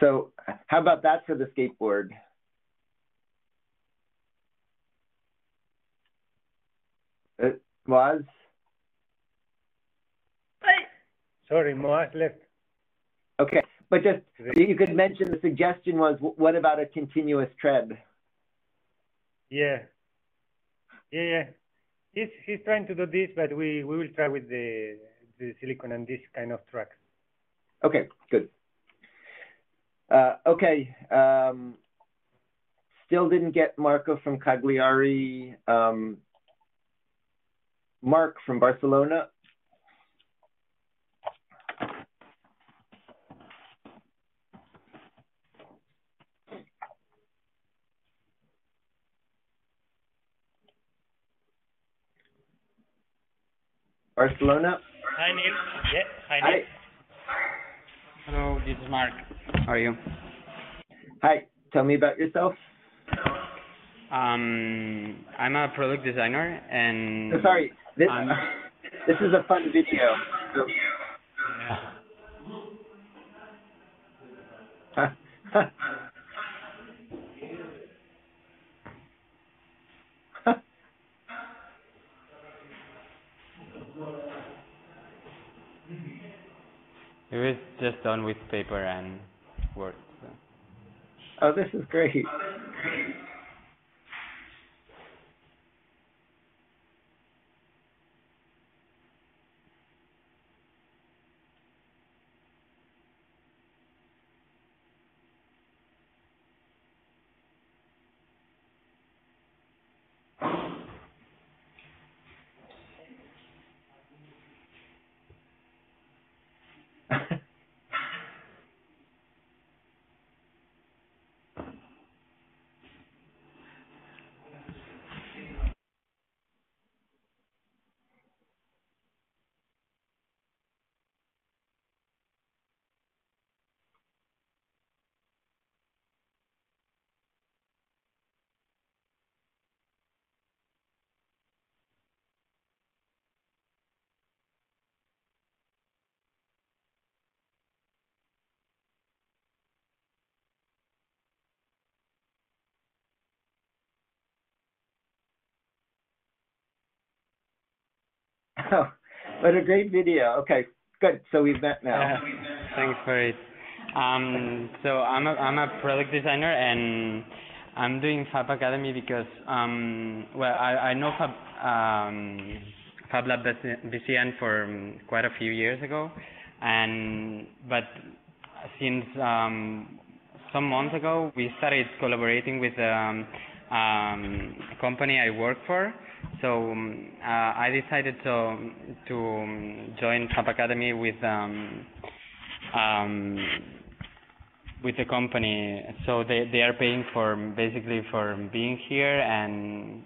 So how about that for the skateboard? It was? Sorry, Moaz left. Okay, but just, you could mention the suggestion was, what about a continuous tread? Yeah. Yeah, yeah. He's he's trying to do this, but we we will try with the the silicon and this kind of tracks. Okay, good. Uh, okay, um, still didn't get Marco from Cagliari. Um, Mark from Barcelona. Barcelona. Hi, Neil. Yeah, hi, Hi. Hello, this is Mark. How are you? Hi. Tell me about yourself. Um, I'm a product designer and. Oh, Sorry, this I'm- this is a fun video. It was just done with paper and worked. So. Oh, this is great. What a great video. Okay, good. So we've met now. Thanks for it. Um, so I'm a I'm a product designer and I'm doing Fab Academy because um, well I I know Fab um, FabLab BCN for um, quite a few years ago, and but since um, some months ago we started collaborating with um, um, company I work for. So um, uh, I decided to to um, join Fab Academy with um, um, with the company. So they they are paying for basically for being here, and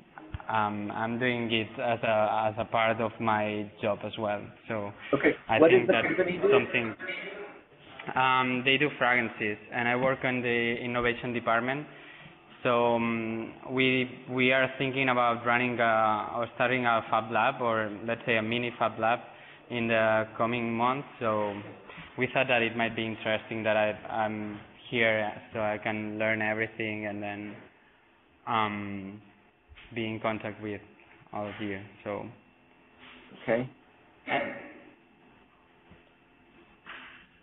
um, I'm doing it as a as a part of my job as well. So Okay. I What think that's something. Um, they do fragrances, and I work on the innovation department. So um, we we are thinking about running a, or starting a fab lab, or let's say a mini fab lab, in the coming months. So we thought that it might be interesting that I, I'm here, so I can learn everything, and then um, be in contact with all of you. So. Okay.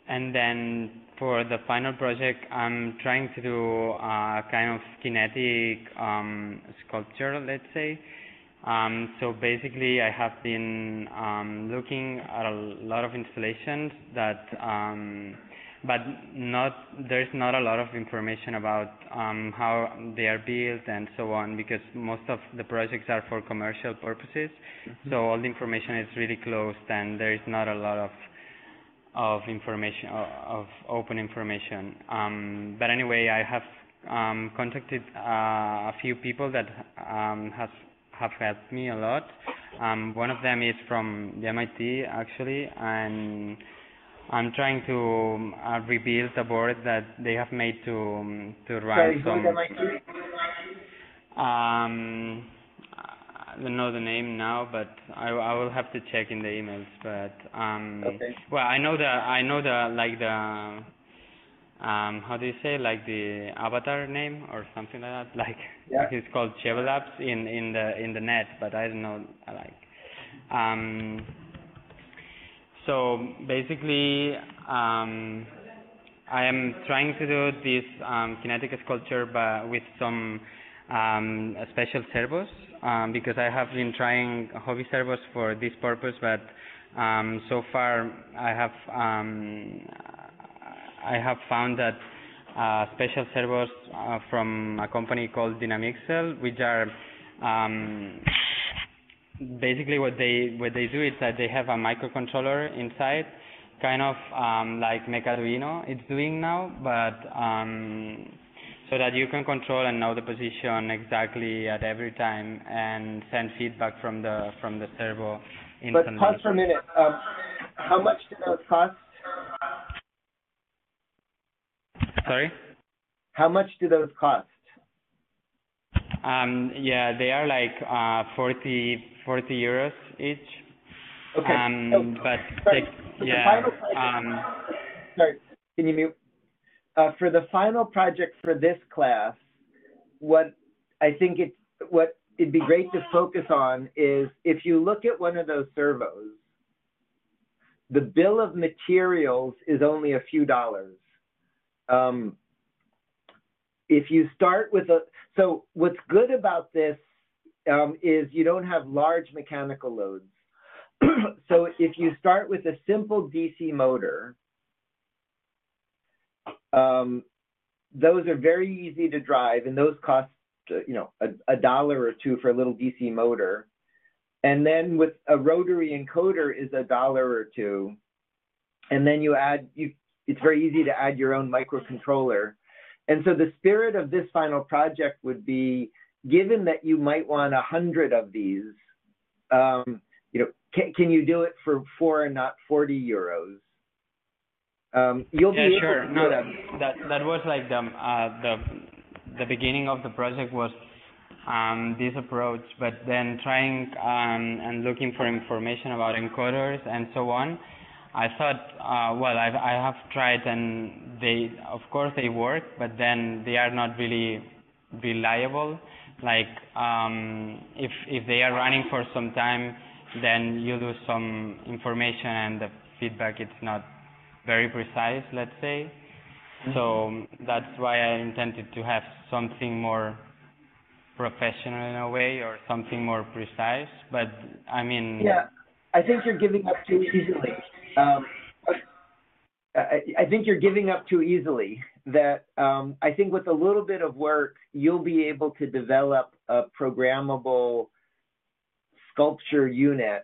And then for the final project, I'm trying to do a kind of kinetic um, sculpture, let's say. Um, so basically, I have been um, looking at a lot of installations that, um, but not there's not a lot of information about um, how they are built and so on because most of the projects are for commercial purposes. So all the information is really closed and there is not a lot of of information of open information. Um, but anyway, I have um, contacted uh, a few people that um, has have helped me a lot. Um, one of them is from the MIT actually, and I'm trying to uh, rebuild a board that they have made to um, to run Sorry, some. who am I to? Um, don't know the name now, but I, I will have to check in the emails. But um, Okay. well, I know the I know the like the um how do you say like the avatar name or something like that. Like Yeah. it's called Chevel Labs in in the in the net, but I don't know like um. So basically, um, I am trying to do this um, kinetic sculpture, but with some um, special servos, um, because I have been trying hobby servos for this purpose, but um, so far I have um, I have found that uh, special servos uh, from a company called Dynamixel, which are um, basically what they what they do is that they have a microcontroller inside, kind of um, like Mechaduino it's doing now, but um, so that you can control and know the position exactly at every time and send feedback from the from the servo But pause for a minute. Um, how much do those cost? Sorry. How much do those cost? Um, yeah, they are like uh, 40, 40 euros each. Okay. Um, so- but sorry, they- for the yeah, um, Sorry, can you mute? Uh, for the final project for this class, what I think it what it'd be great to focus on is if you look at one of those servos, the bill of materials is only a few dollars. um, if you start with a, so what's good about this um, is you don't have large mechanical loads. so if you start with a simple DC motor, um, those are very easy to drive and those cost, you know, a, a dollar or two for a little DC motor. And then with a rotary encoder is a dollar or two. And then you add, you, it's very easy to add your own microcontroller. And so the spirit of this final project would be, given that you might want a hundred of these, um, you know, can, can you do it for four and not 40 euros? Um, you'll yeah, be sure. able to No, that that that was like the uh, the the beginning of the project was um, this approach, but then trying um, and looking for information about encoders and so on. I thought, uh, well, I've, I have tried and they, of course, they work, but then they are not really reliable. Like um, if if they are running for some time, then you lose some information and the feedback it's not very precise, let's say. So that's why I intended to have something more professional in a way or something more precise. But I mean, Yeah, I think you're giving up too easily. Um, I, I think you're giving up too easily. That um, I think with a little bit of work, you'll be able to develop a programmable sculpture unit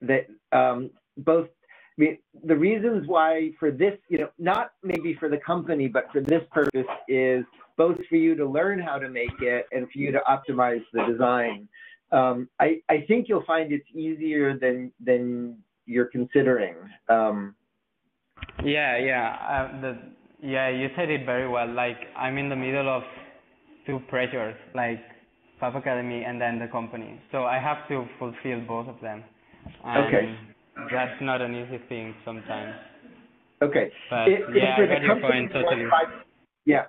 that um, both. I mean, the reasons why for this, you know, not maybe for the company, but for this purpose is both for you to learn how to make it and for you to optimize the design. Um, I, I think you'll find it's easier than than you're considering. Um, yeah, yeah, uh, the, yeah, you said it very well. Like I'm in the middle of two pressures, like Fab Academy and then the company. So I have to fulfill both of them. Okay. That's not an easy thing sometimes. okay. But if yeah, for I the got your point totally. Yeah.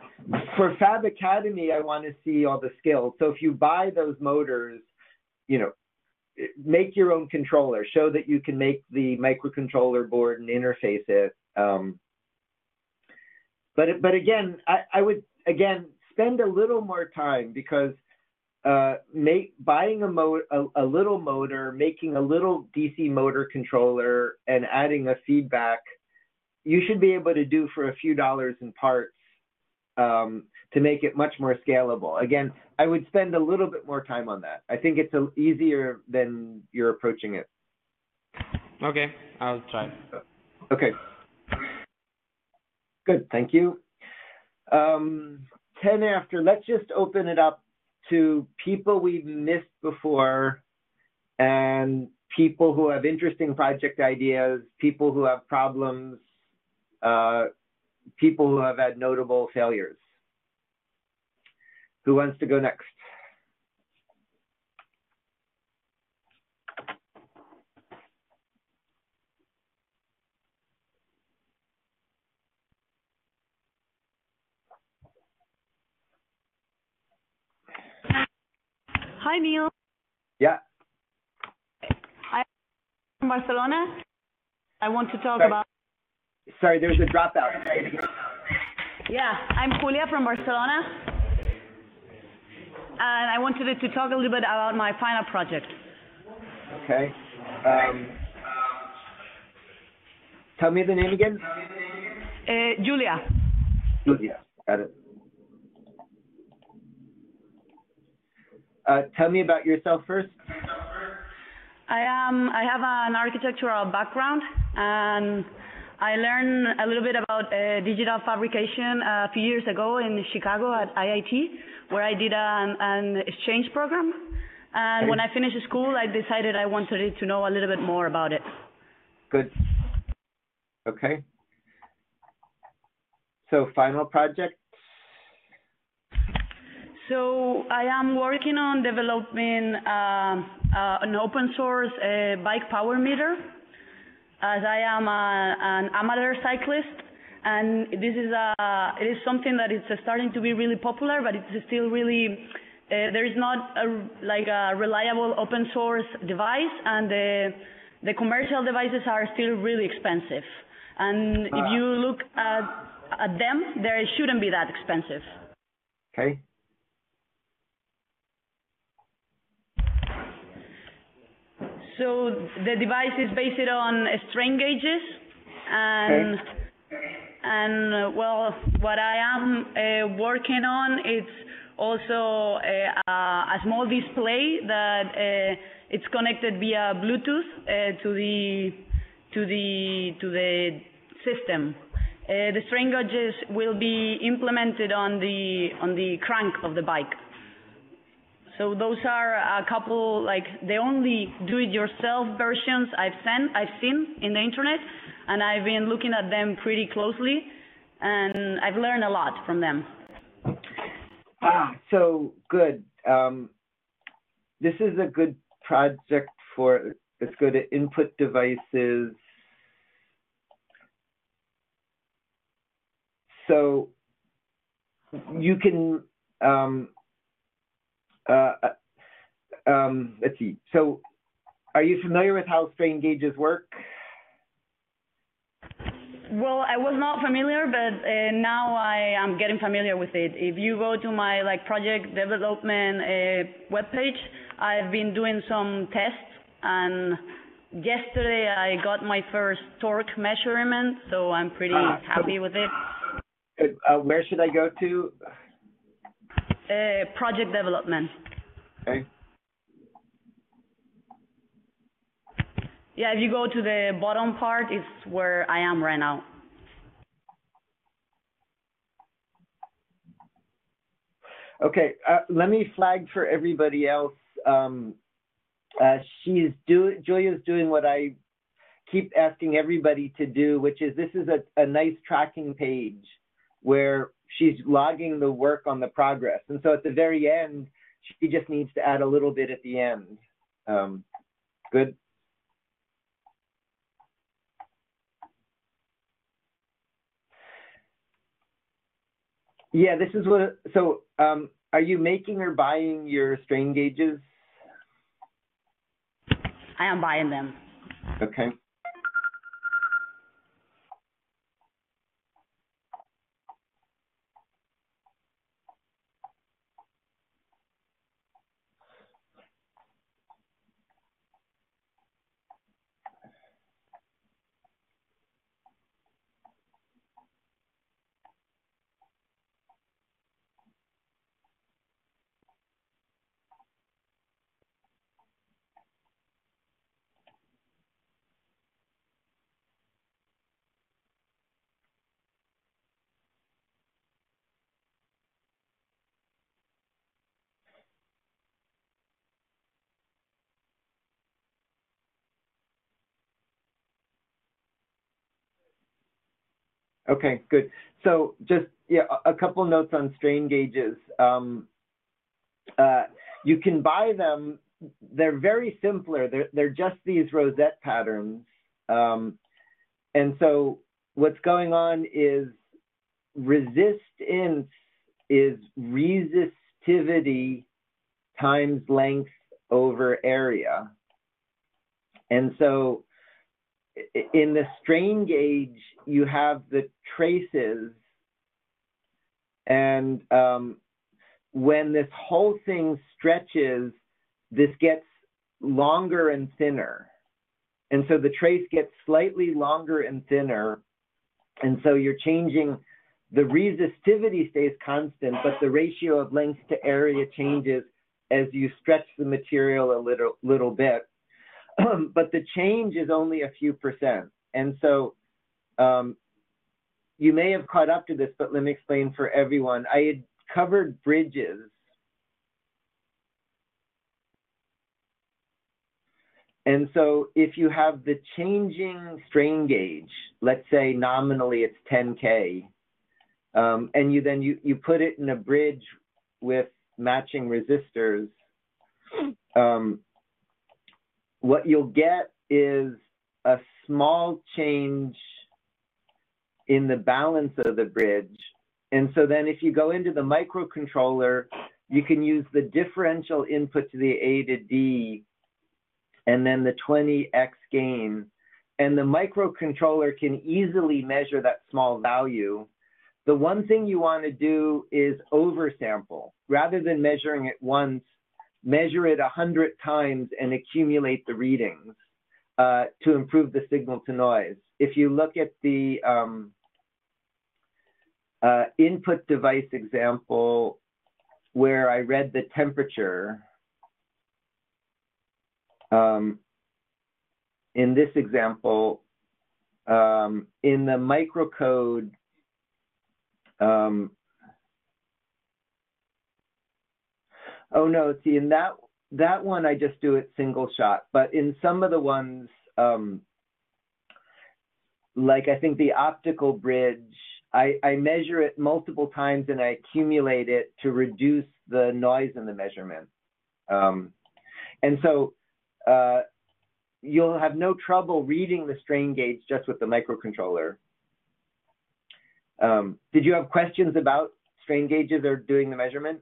For Fab Academy, I want to see all the skills. So if you buy those motors, you know, make your own controller. Show that you can make the microcontroller board and interface it. Um, but but again, I, I would again spend a little more time because uh, make buying a, mo- a a little motor, making a little DC motor controller, and adding a feedback, you should be able to do for a few dollars in parts um, to make it much more scalable. Again, I would spend a little bit more time on that. I think it's a, easier than you're approaching it. Okay, I'll try. Okay. Good, thank you. Um, 10 after, let's just open it up to people we've missed before and people who have interesting project ideas, people who have problems, uh, people who have had notable failures. Who wants to go next? Hi, Neil. Yeah. I'm from Barcelona. I want to talk Sorry. about. Sorry, there's a dropout. Yeah, I'm Julia from Barcelona. And I wanted to talk a little bit about my final project. Okay. Um, tell me the name again. Uh, Julia. Julia. Got it. Uh, tell me about yourself first. I am. I have an architectural background, and I learned a little bit about uh, digital fabrication a few years ago in Chicago at IIT, where I did an, an exchange program. And when I finished school, I decided I wanted to know a little bit more about it. Good. Okay. So final project. So I am working on developing um uh, an open source uh, bike power meter, as I am a, an amateur cyclist, and this is a it is something that is starting to be really popular, but it's still really uh, there is not a like a reliable open source device, and the the commercial devices are still really expensive. And if you look at at them, they shouldn't be that expensive. Okay. So the device is based on strain gauges, and and uh, well, what I am uh, working on is also uh, a small display that uh, it's connected via Bluetooth uh, to the to the to the system. Uh, the strain gauges will be implemented on the on the crank of the bike. So those are a couple, like the only do-it-yourself versions I've seen, I've seen in the internet, and I've been looking at them pretty closely, and I've learned a lot from them. Ah, so good. Um, this is a good project for, let's go to input devices. So you can, um, uh, um, let's see. So are you familiar with how strain gauges work? Well, I was not familiar, but uh, now I am getting familiar with it. If you go to my like project development uh, webpage, I've been doing some tests, and yesterday I got my first torque measurement, so I'm pretty Ah, happy with it. Uh, where should I go to? Uh, project development. Okay. Yeah, if you go to the bottom part, it's where I am right now. Okay, uh, let me flag for everybody else. Um, uh, she's do Julia's doing what I keep asking everybody to do, which is this is a, a nice tracking page where she's logging the work on the progress. And so at the very end, she just needs to add a little bit at the end. Um, good. Yeah, this is what, so, um, are you making or buying your strain gauges? I am buying them. Okay. Okay, good. So just yeah, a couple notes on strain gauges. Um, uh, you can buy them. They're very simpler. They're they're just these rosette patterns. Um, and so what's going on is resistance is resistivity times length over area. And so in the strain gauge, you have the traces, and um, when this whole thing stretches, this gets longer and thinner. And so the trace gets slightly longer and thinner. And so you're changing, the resistivity stays constant, but the ratio of length to area changes as you stretch the material a little, little bit. but the change is only a few percent. And so um, you may have caught up to this, but let me explain for everyone. I had covered bridges. And so if you have the changing strain gauge, let's say nominally it's 10K, um, and you then you, you put it in a bridge with matching resistors, um, what you'll get is a small change in the balance of the bridge. And so then if you go into the microcontroller, you can use the differential input to the A to D and then the 20x gain. And the microcontroller can easily measure that small value. the one thing you want to do is oversample. Rather than measuring it once, measure it a hundred times and accumulate the readings uh, to improve the signal to noise. If you look at the um, uh, input device example where I read the temperature, um, in this example, um, in the microcode, um, oh no, see in that that one I just do it single shot, but in some of the ones, um, like I think the optical bridge, I, I measure it multiple times and I accumulate it to reduce the noise in the measurement. Um, and so uh, you'll have no trouble reading the strain gauge just with the microcontroller. Um, did you have questions about strain gauges or doing the measurement?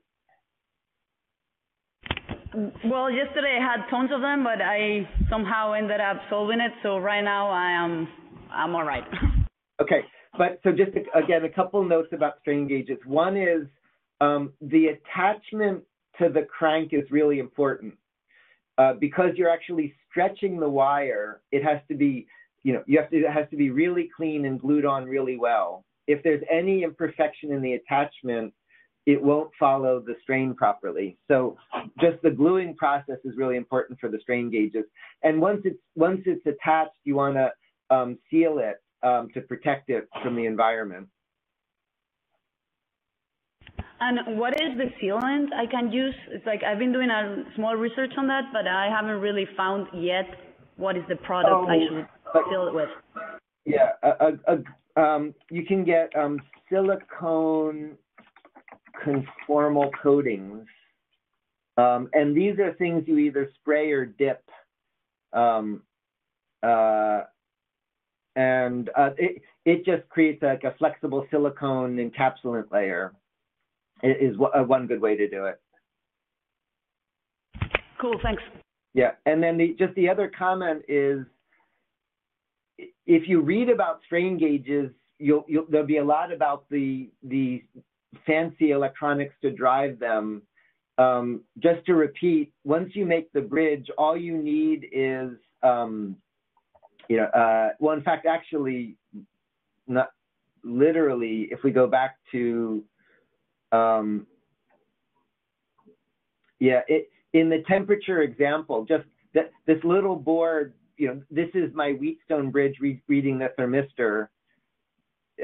Well, yesterday I had tons of them, but I somehow ended up solving it. So right now I am I'm all right. Okay, but so just again a couple notes about strain gauges. One is um, the attachment to the crank is really important uh, because you're actually stretching the wire. It has to be you know you have to it has to be really clean and glued on really well. If there's any imperfection in the attachment, it won't follow the strain properly. So just the gluing process is really important for the strain gauges. And once it's once it's attached, you want to um, seal it um, to protect it from the environment. And what is the sealant I can use? It's like I've been doing a small research on that, but I haven't really found yet what is the product Oh, I should but- seal it with. Yeah, a, a, a, um, you can get um, silicone conformal coatings, um, and these are things you either spray or dip. Um, uh, and uh, it it just creates like a flexible silicone encapsulant layer. It is one- uh, one good way to do it. Cool, thanks. Yeah, and then the, just the other comment is, if you read about strain gauges, you'll, you'll there'll be a lot about the the fancy electronics to drive them. Um, just to repeat, once you make the bridge, all you need is, um, you know, uh, well, in fact, actually, not literally. If we go back to, um, yeah, it in the temperature example, just that this little board, you know, this is my Wheatstone bridge re- reading the thermistor.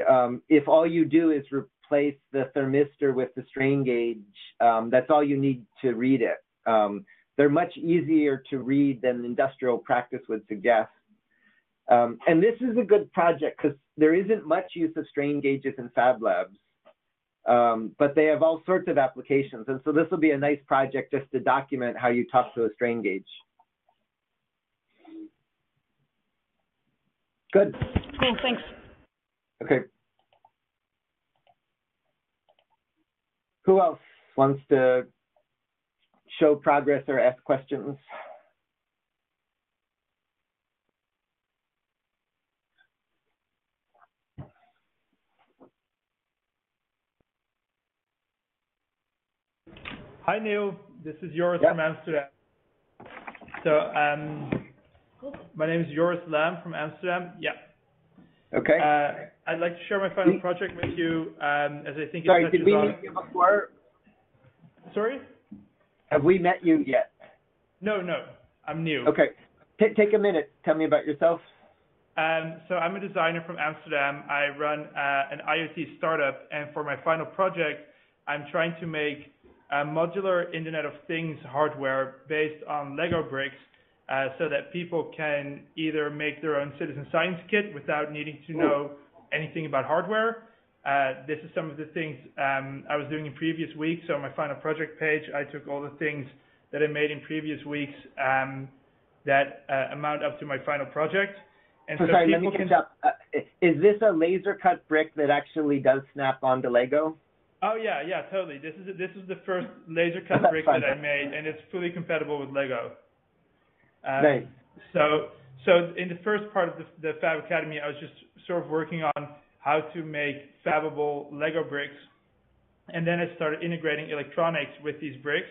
Um, if all you do is replace the thermistor with the strain gauge, um, that's all you need to read it. Um, they're much easier to read than industrial practice would suggest. Um, and this is a good project because there isn't much use of strain gauges in fab labs. Um, but they have all sorts of applications. And so this will be a nice project just to document how you talk to a strain gauge. Good. Cool, thanks. Okay. Who else wants to show progress or ask questions? Hi, Neil. This is Joris from Amsterdam. So, um, my name is Joris Lam from Amsterdam. Yeah. Okay. Uh, I'd like to share my final project with you, um, as I think it Sorry, touches did we on. meet you before? Sorry? Have we met you yet? No, no. I'm new. Okay. Ta take a minute. Tell me about yourself. Um, so I'm a designer from Amsterdam. I run uh, an IoT startup, and for my final project, I'm trying to make a modular Internet of Things hardware based on Lego bricks, uh, so that people can either make their own citizen science kit without needing to know anything about hardware. Uh, this is some of the things um, I was doing in previous weeks. So on my final project page, I took all the things that I made in previous weeks um, that uh, amount up to my final project. And So so sorry, let me people catch can up. Uh, is this a laser cut brick that actually does snap onto Lego? Oh yeah, yeah, totally. This is this is the first laser cut brick that I made, and it's fully compatible with Lego. Um, Nice. So so in the first part of the, the Fab Academy, I was just sort of working on how to make fabbable Lego bricks. And then I started integrating electronics with these bricks.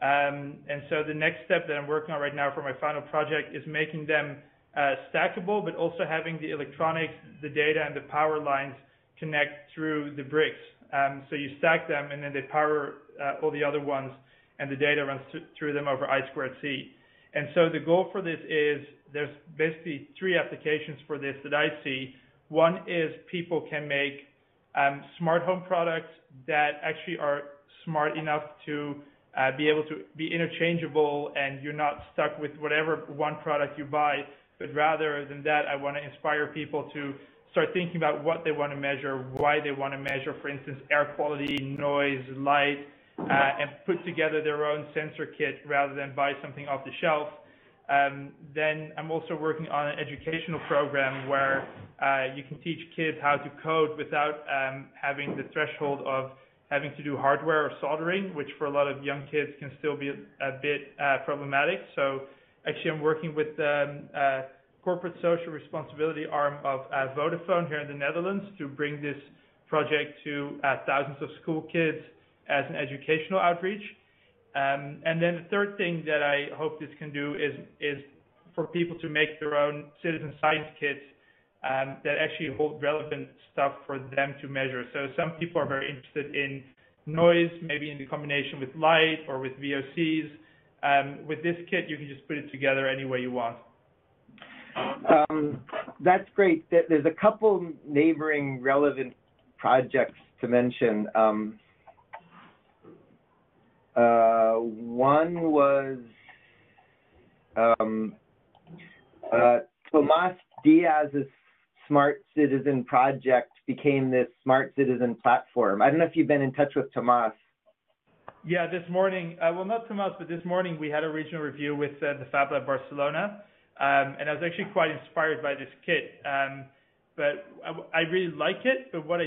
Um, and so the next step that I'm working on right now for my final project is making them uh, stackable, but also having the electronics, the data, and the power lines connect through the bricks. Um, so you stack them, and then they power uh, all the other ones, and the data runs th through them over I squared C. And so the goal for this is there's basically three applications for this that I see. One is people can make um, smart home products that actually are smart enough to uh, be able to be interchangeable and you're not stuck with whatever one product you buy, but rather than that, I want to inspire people to start thinking about what they want to measure, why they want to measure, for instance, air quality, noise, light, uh, and put together their own sensor kit rather than buy something off the shelf. Um, then I'm also working on an educational program where uh, you can teach kids how to code without um, having the threshold of having to do hardware or soldering, which for a lot of young kids can still be a, bit uh, problematic. So actually I'm working with um, uh, corporate social responsibility arm of uh, Vodafone here in the Netherlands to bring this project to uh, thousands of school kids as an educational outreach. Um, and then the third thing that I hope this can do is, is for people to make their own citizen science kits um, that actually hold relevant stuff for them to measure. So some people are very interested in noise, maybe in combination with light or with VOCs. Um, with this kit, you can just put it together any way you want. Um, that's great. There's a couple neighboring relevant projects to mention. Um, uh, one was um, uh, Tomas Diez's Smart Citizen project became this Smart Citizen platform. I don't know if you've been in touch with Tomas. Yeah, this morning, uh, well, not Tomas, but this morning we had a regional review with uh, the Fab Lab Barcelona. Um, and I was actually quite inspired by this kit. Um, but I, I, really like it, but what I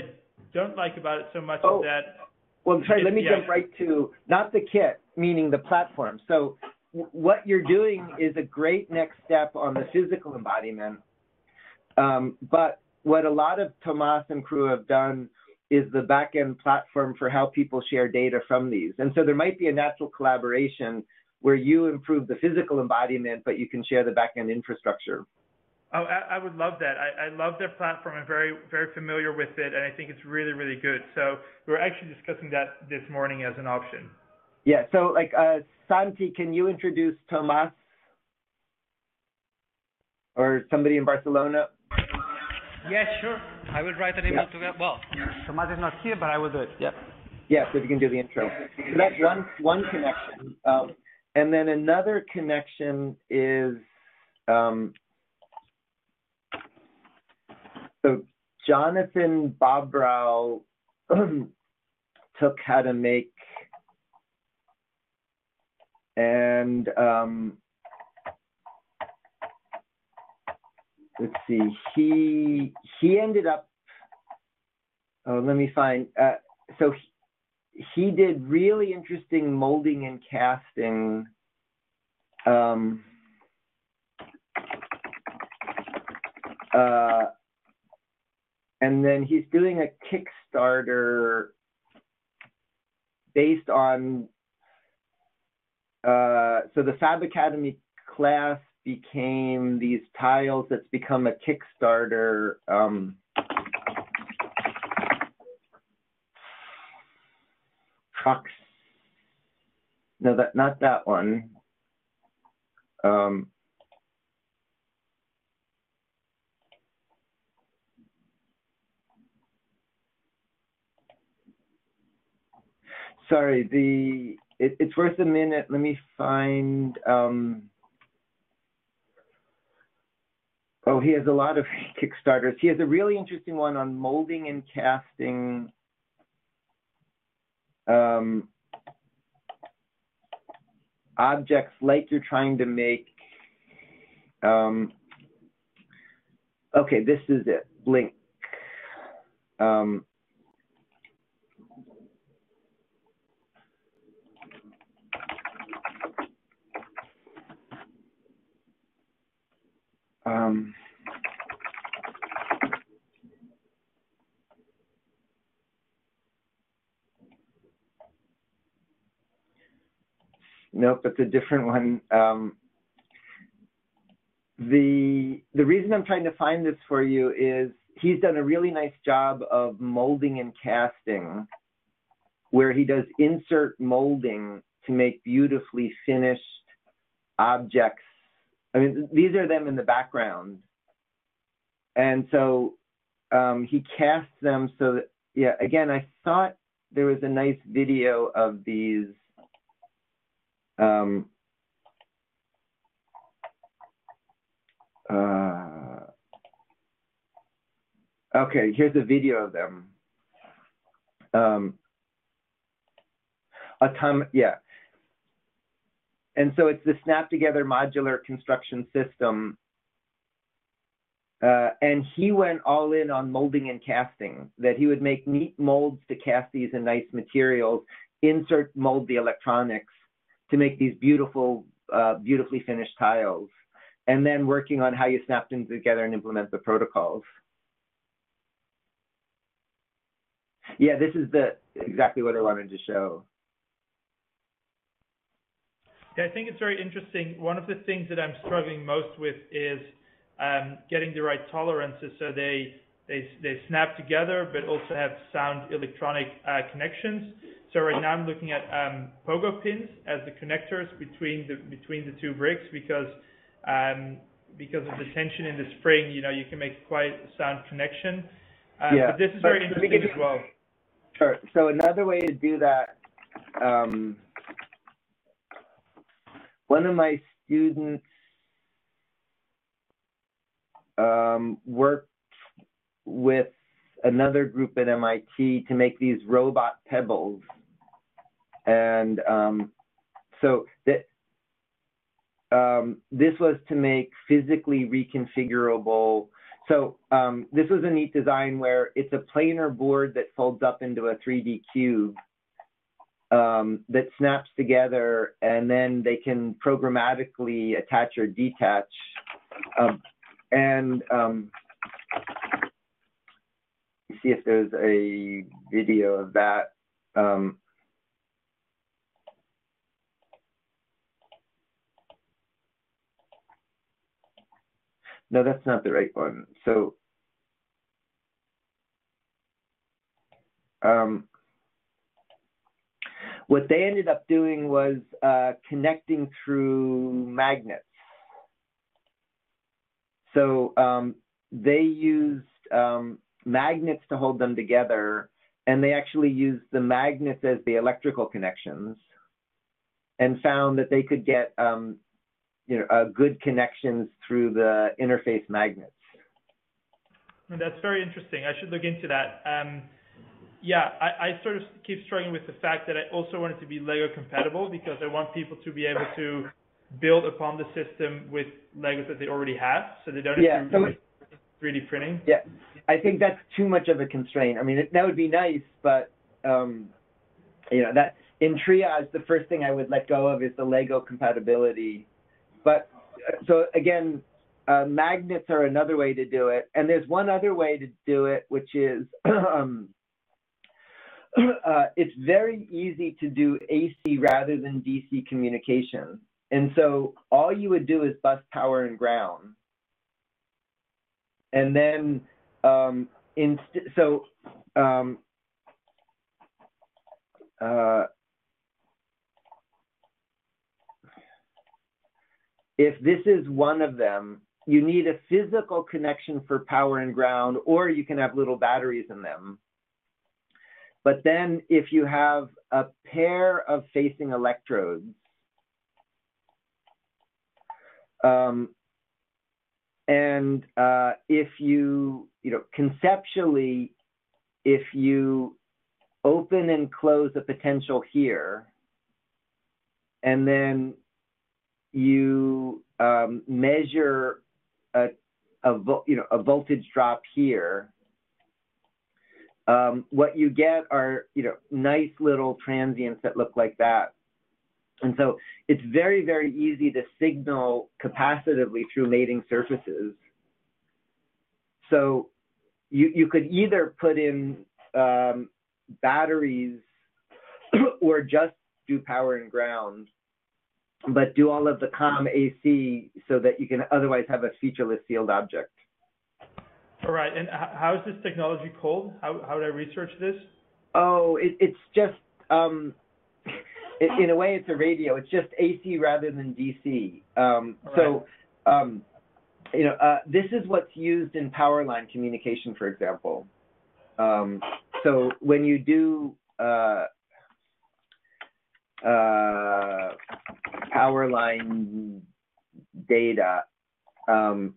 don't like about it so much oh, is that. Well, sorry, let me yeah. jump right to not the kit, meaning the platform. So what you're doing is a great next step on the physical embodiment. Um, but what a lot of Tomas and crew have done is the backend platform for how people share data from these. And so there might be a natural collaboration where you improve the physical embodiment, but you can share the backend infrastructure. Oh, I, I would love that. I, I love their platform. I'm very, very familiar with it, and I think it's really, really good. So we're actually discussing that this morning as an option. Yeah. So, like, uh, Santi, can you introduce Tomas or somebody in Barcelona? Yeah, sure. I will write an email yeah. to get. Well, Tomas is not here, but I will do it. Yep. Yeah. So if you can do the intro. So that's one one connection. Um, and then another connection is um, so Jonathan Bobrow took how to make and um, let's see he he ended up oh let me find uh, so he did really interesting molding and casting. Um, uh, and then he's doing a Kickstarter based on uh, so the Fab Academy class became these tiles that's become a Kickstarter um. No, that not that one. Um, sorry, the it, it's worth a minute. Let me find. Um, oh, he has a lot of Kickstarters. He has a really interesting one on molding and casting um, objects like you're trying to make. Um, okay, this is it. Blink. Um, Um, nope, it's a different one. Um, the the reason I'm trying to find this for you is he's done a really nice job of molding and casting, where he does insert molding to make beautifully finished objects I mean, these are them in the background, and so um, he casts them so that yeah. Again, I thought there was a nice video of these. Um, uh, okay, here's a video of them. Um, atom, yeah. And so it's the snap together modular construction system. Uh, and he went all in on molding and casting, that he would make neat molds to cast these in nice materials, insert mold the electronics to make these beautiful, uh, beautifully finished tiles and then working on how you snap them together and implement the protocols. Yeah, this is the exactly what I wanted to show. Yeah, I think it's very interesting. One of the things that I'm struggling most with is um, getting the right tolerances so they they they snap together, but also have sound electronic uh, connections. So right now I'm looking at um, pogo pins as the connectors between the between the two bricks because um, because of the tension in the spring, you know, you can make quite a sound connection. Um, yeah, but this is but very interesting as well. Sure. So another way to do that, um, one of my students um, worked with another group at MIT to make these robot pebbles, and um, so that um, this was to make physically reconfigurable. So um, this was a neat design where it's a planar board that folds up into a 3D cube um, that snaps together, and then they can programmatically attach or detach. Um, and um, see if there's a video of that. Um, No, that's not the right one. So, um, what they ended up doing was uh, connecting through magnets. So um, they used um, magnets to hold them together, and they actually used the magnets as the electrical connections, and found that they could get um, you know, uh, good connections through the interface magnets. That's very interesting. I should look into that. Um, yeah, I, I sort of keep struggling with the fact that I also want it to be Lego compatible because I want people to be able to build upon the system with Legos that they already have, so they don't have Yeah, to so do 3D printing. Yeah, I think that's too much of a constraint. I mean, it, that would be nice, but um, you know, that in triage, the first thing I would let go of is the Lego compatibility. But uh, so again, uh, magnets are another way to do it, and there's one other way to do it, which is um, uh, it's very easy to do AC rather than DC communication. And so all you would do is bus power and ground. And then, um, inst- so, um, uh, if this is one of them, you need a physical connection for power and ground, or you can have little batteries in them. But then if you have a pair of facing electrodes, um, and uh, if you, you know, conceptually, if you open and close a potential here, and then you um, measure a, a you know a voltage drop here, um, what you get are you know nice little transients that look like that. And so it's very, very easy to signal capacitively through mating surfaces. So you, you could either put in um, batteries or just do power and ground. but do all of the COM AC so that you can otherwise have a featureless sealed object. All right. And how is this technology called? How how would I research this? Oh, it, it's just um, it, in a way, it's a radio. It's just AC rather than DC. Um, so, um, you know, uh, this is what's used in power line communication, for example. Um, so when you do uh, uh, power line data, um,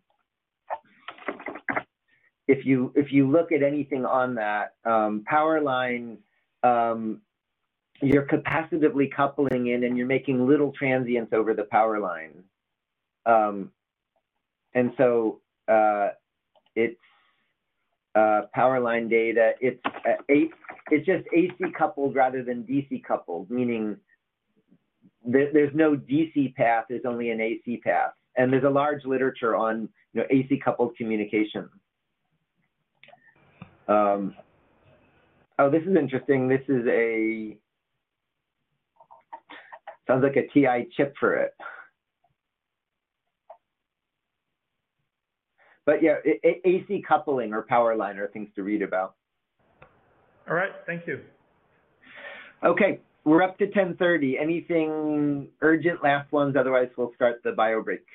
if you if you look at anything on that um, power line, um, you're capacitively coupling in, and you're making little transients over the power line, um, and so uh, it's uh, power line data. It's uh, it's just AC coupled rather than DC coupled, meaning there, there's no DC path. There's only an AC path, and there's a large literature on you know AC coupled communication. Um, oh, this is interesting. This is a sounds like a TI chip for it. But yeah, AC coupling or power line are things to read about. All right. Thank you. Okay, we're up to 10:30. Anything urgent? Last ones. Otherwise, we'll start the bio break.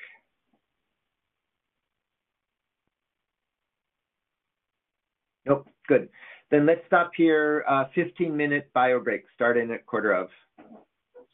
Nope. Good. Then let's stop here. Uh, 15 minute bio break starting at quarter of.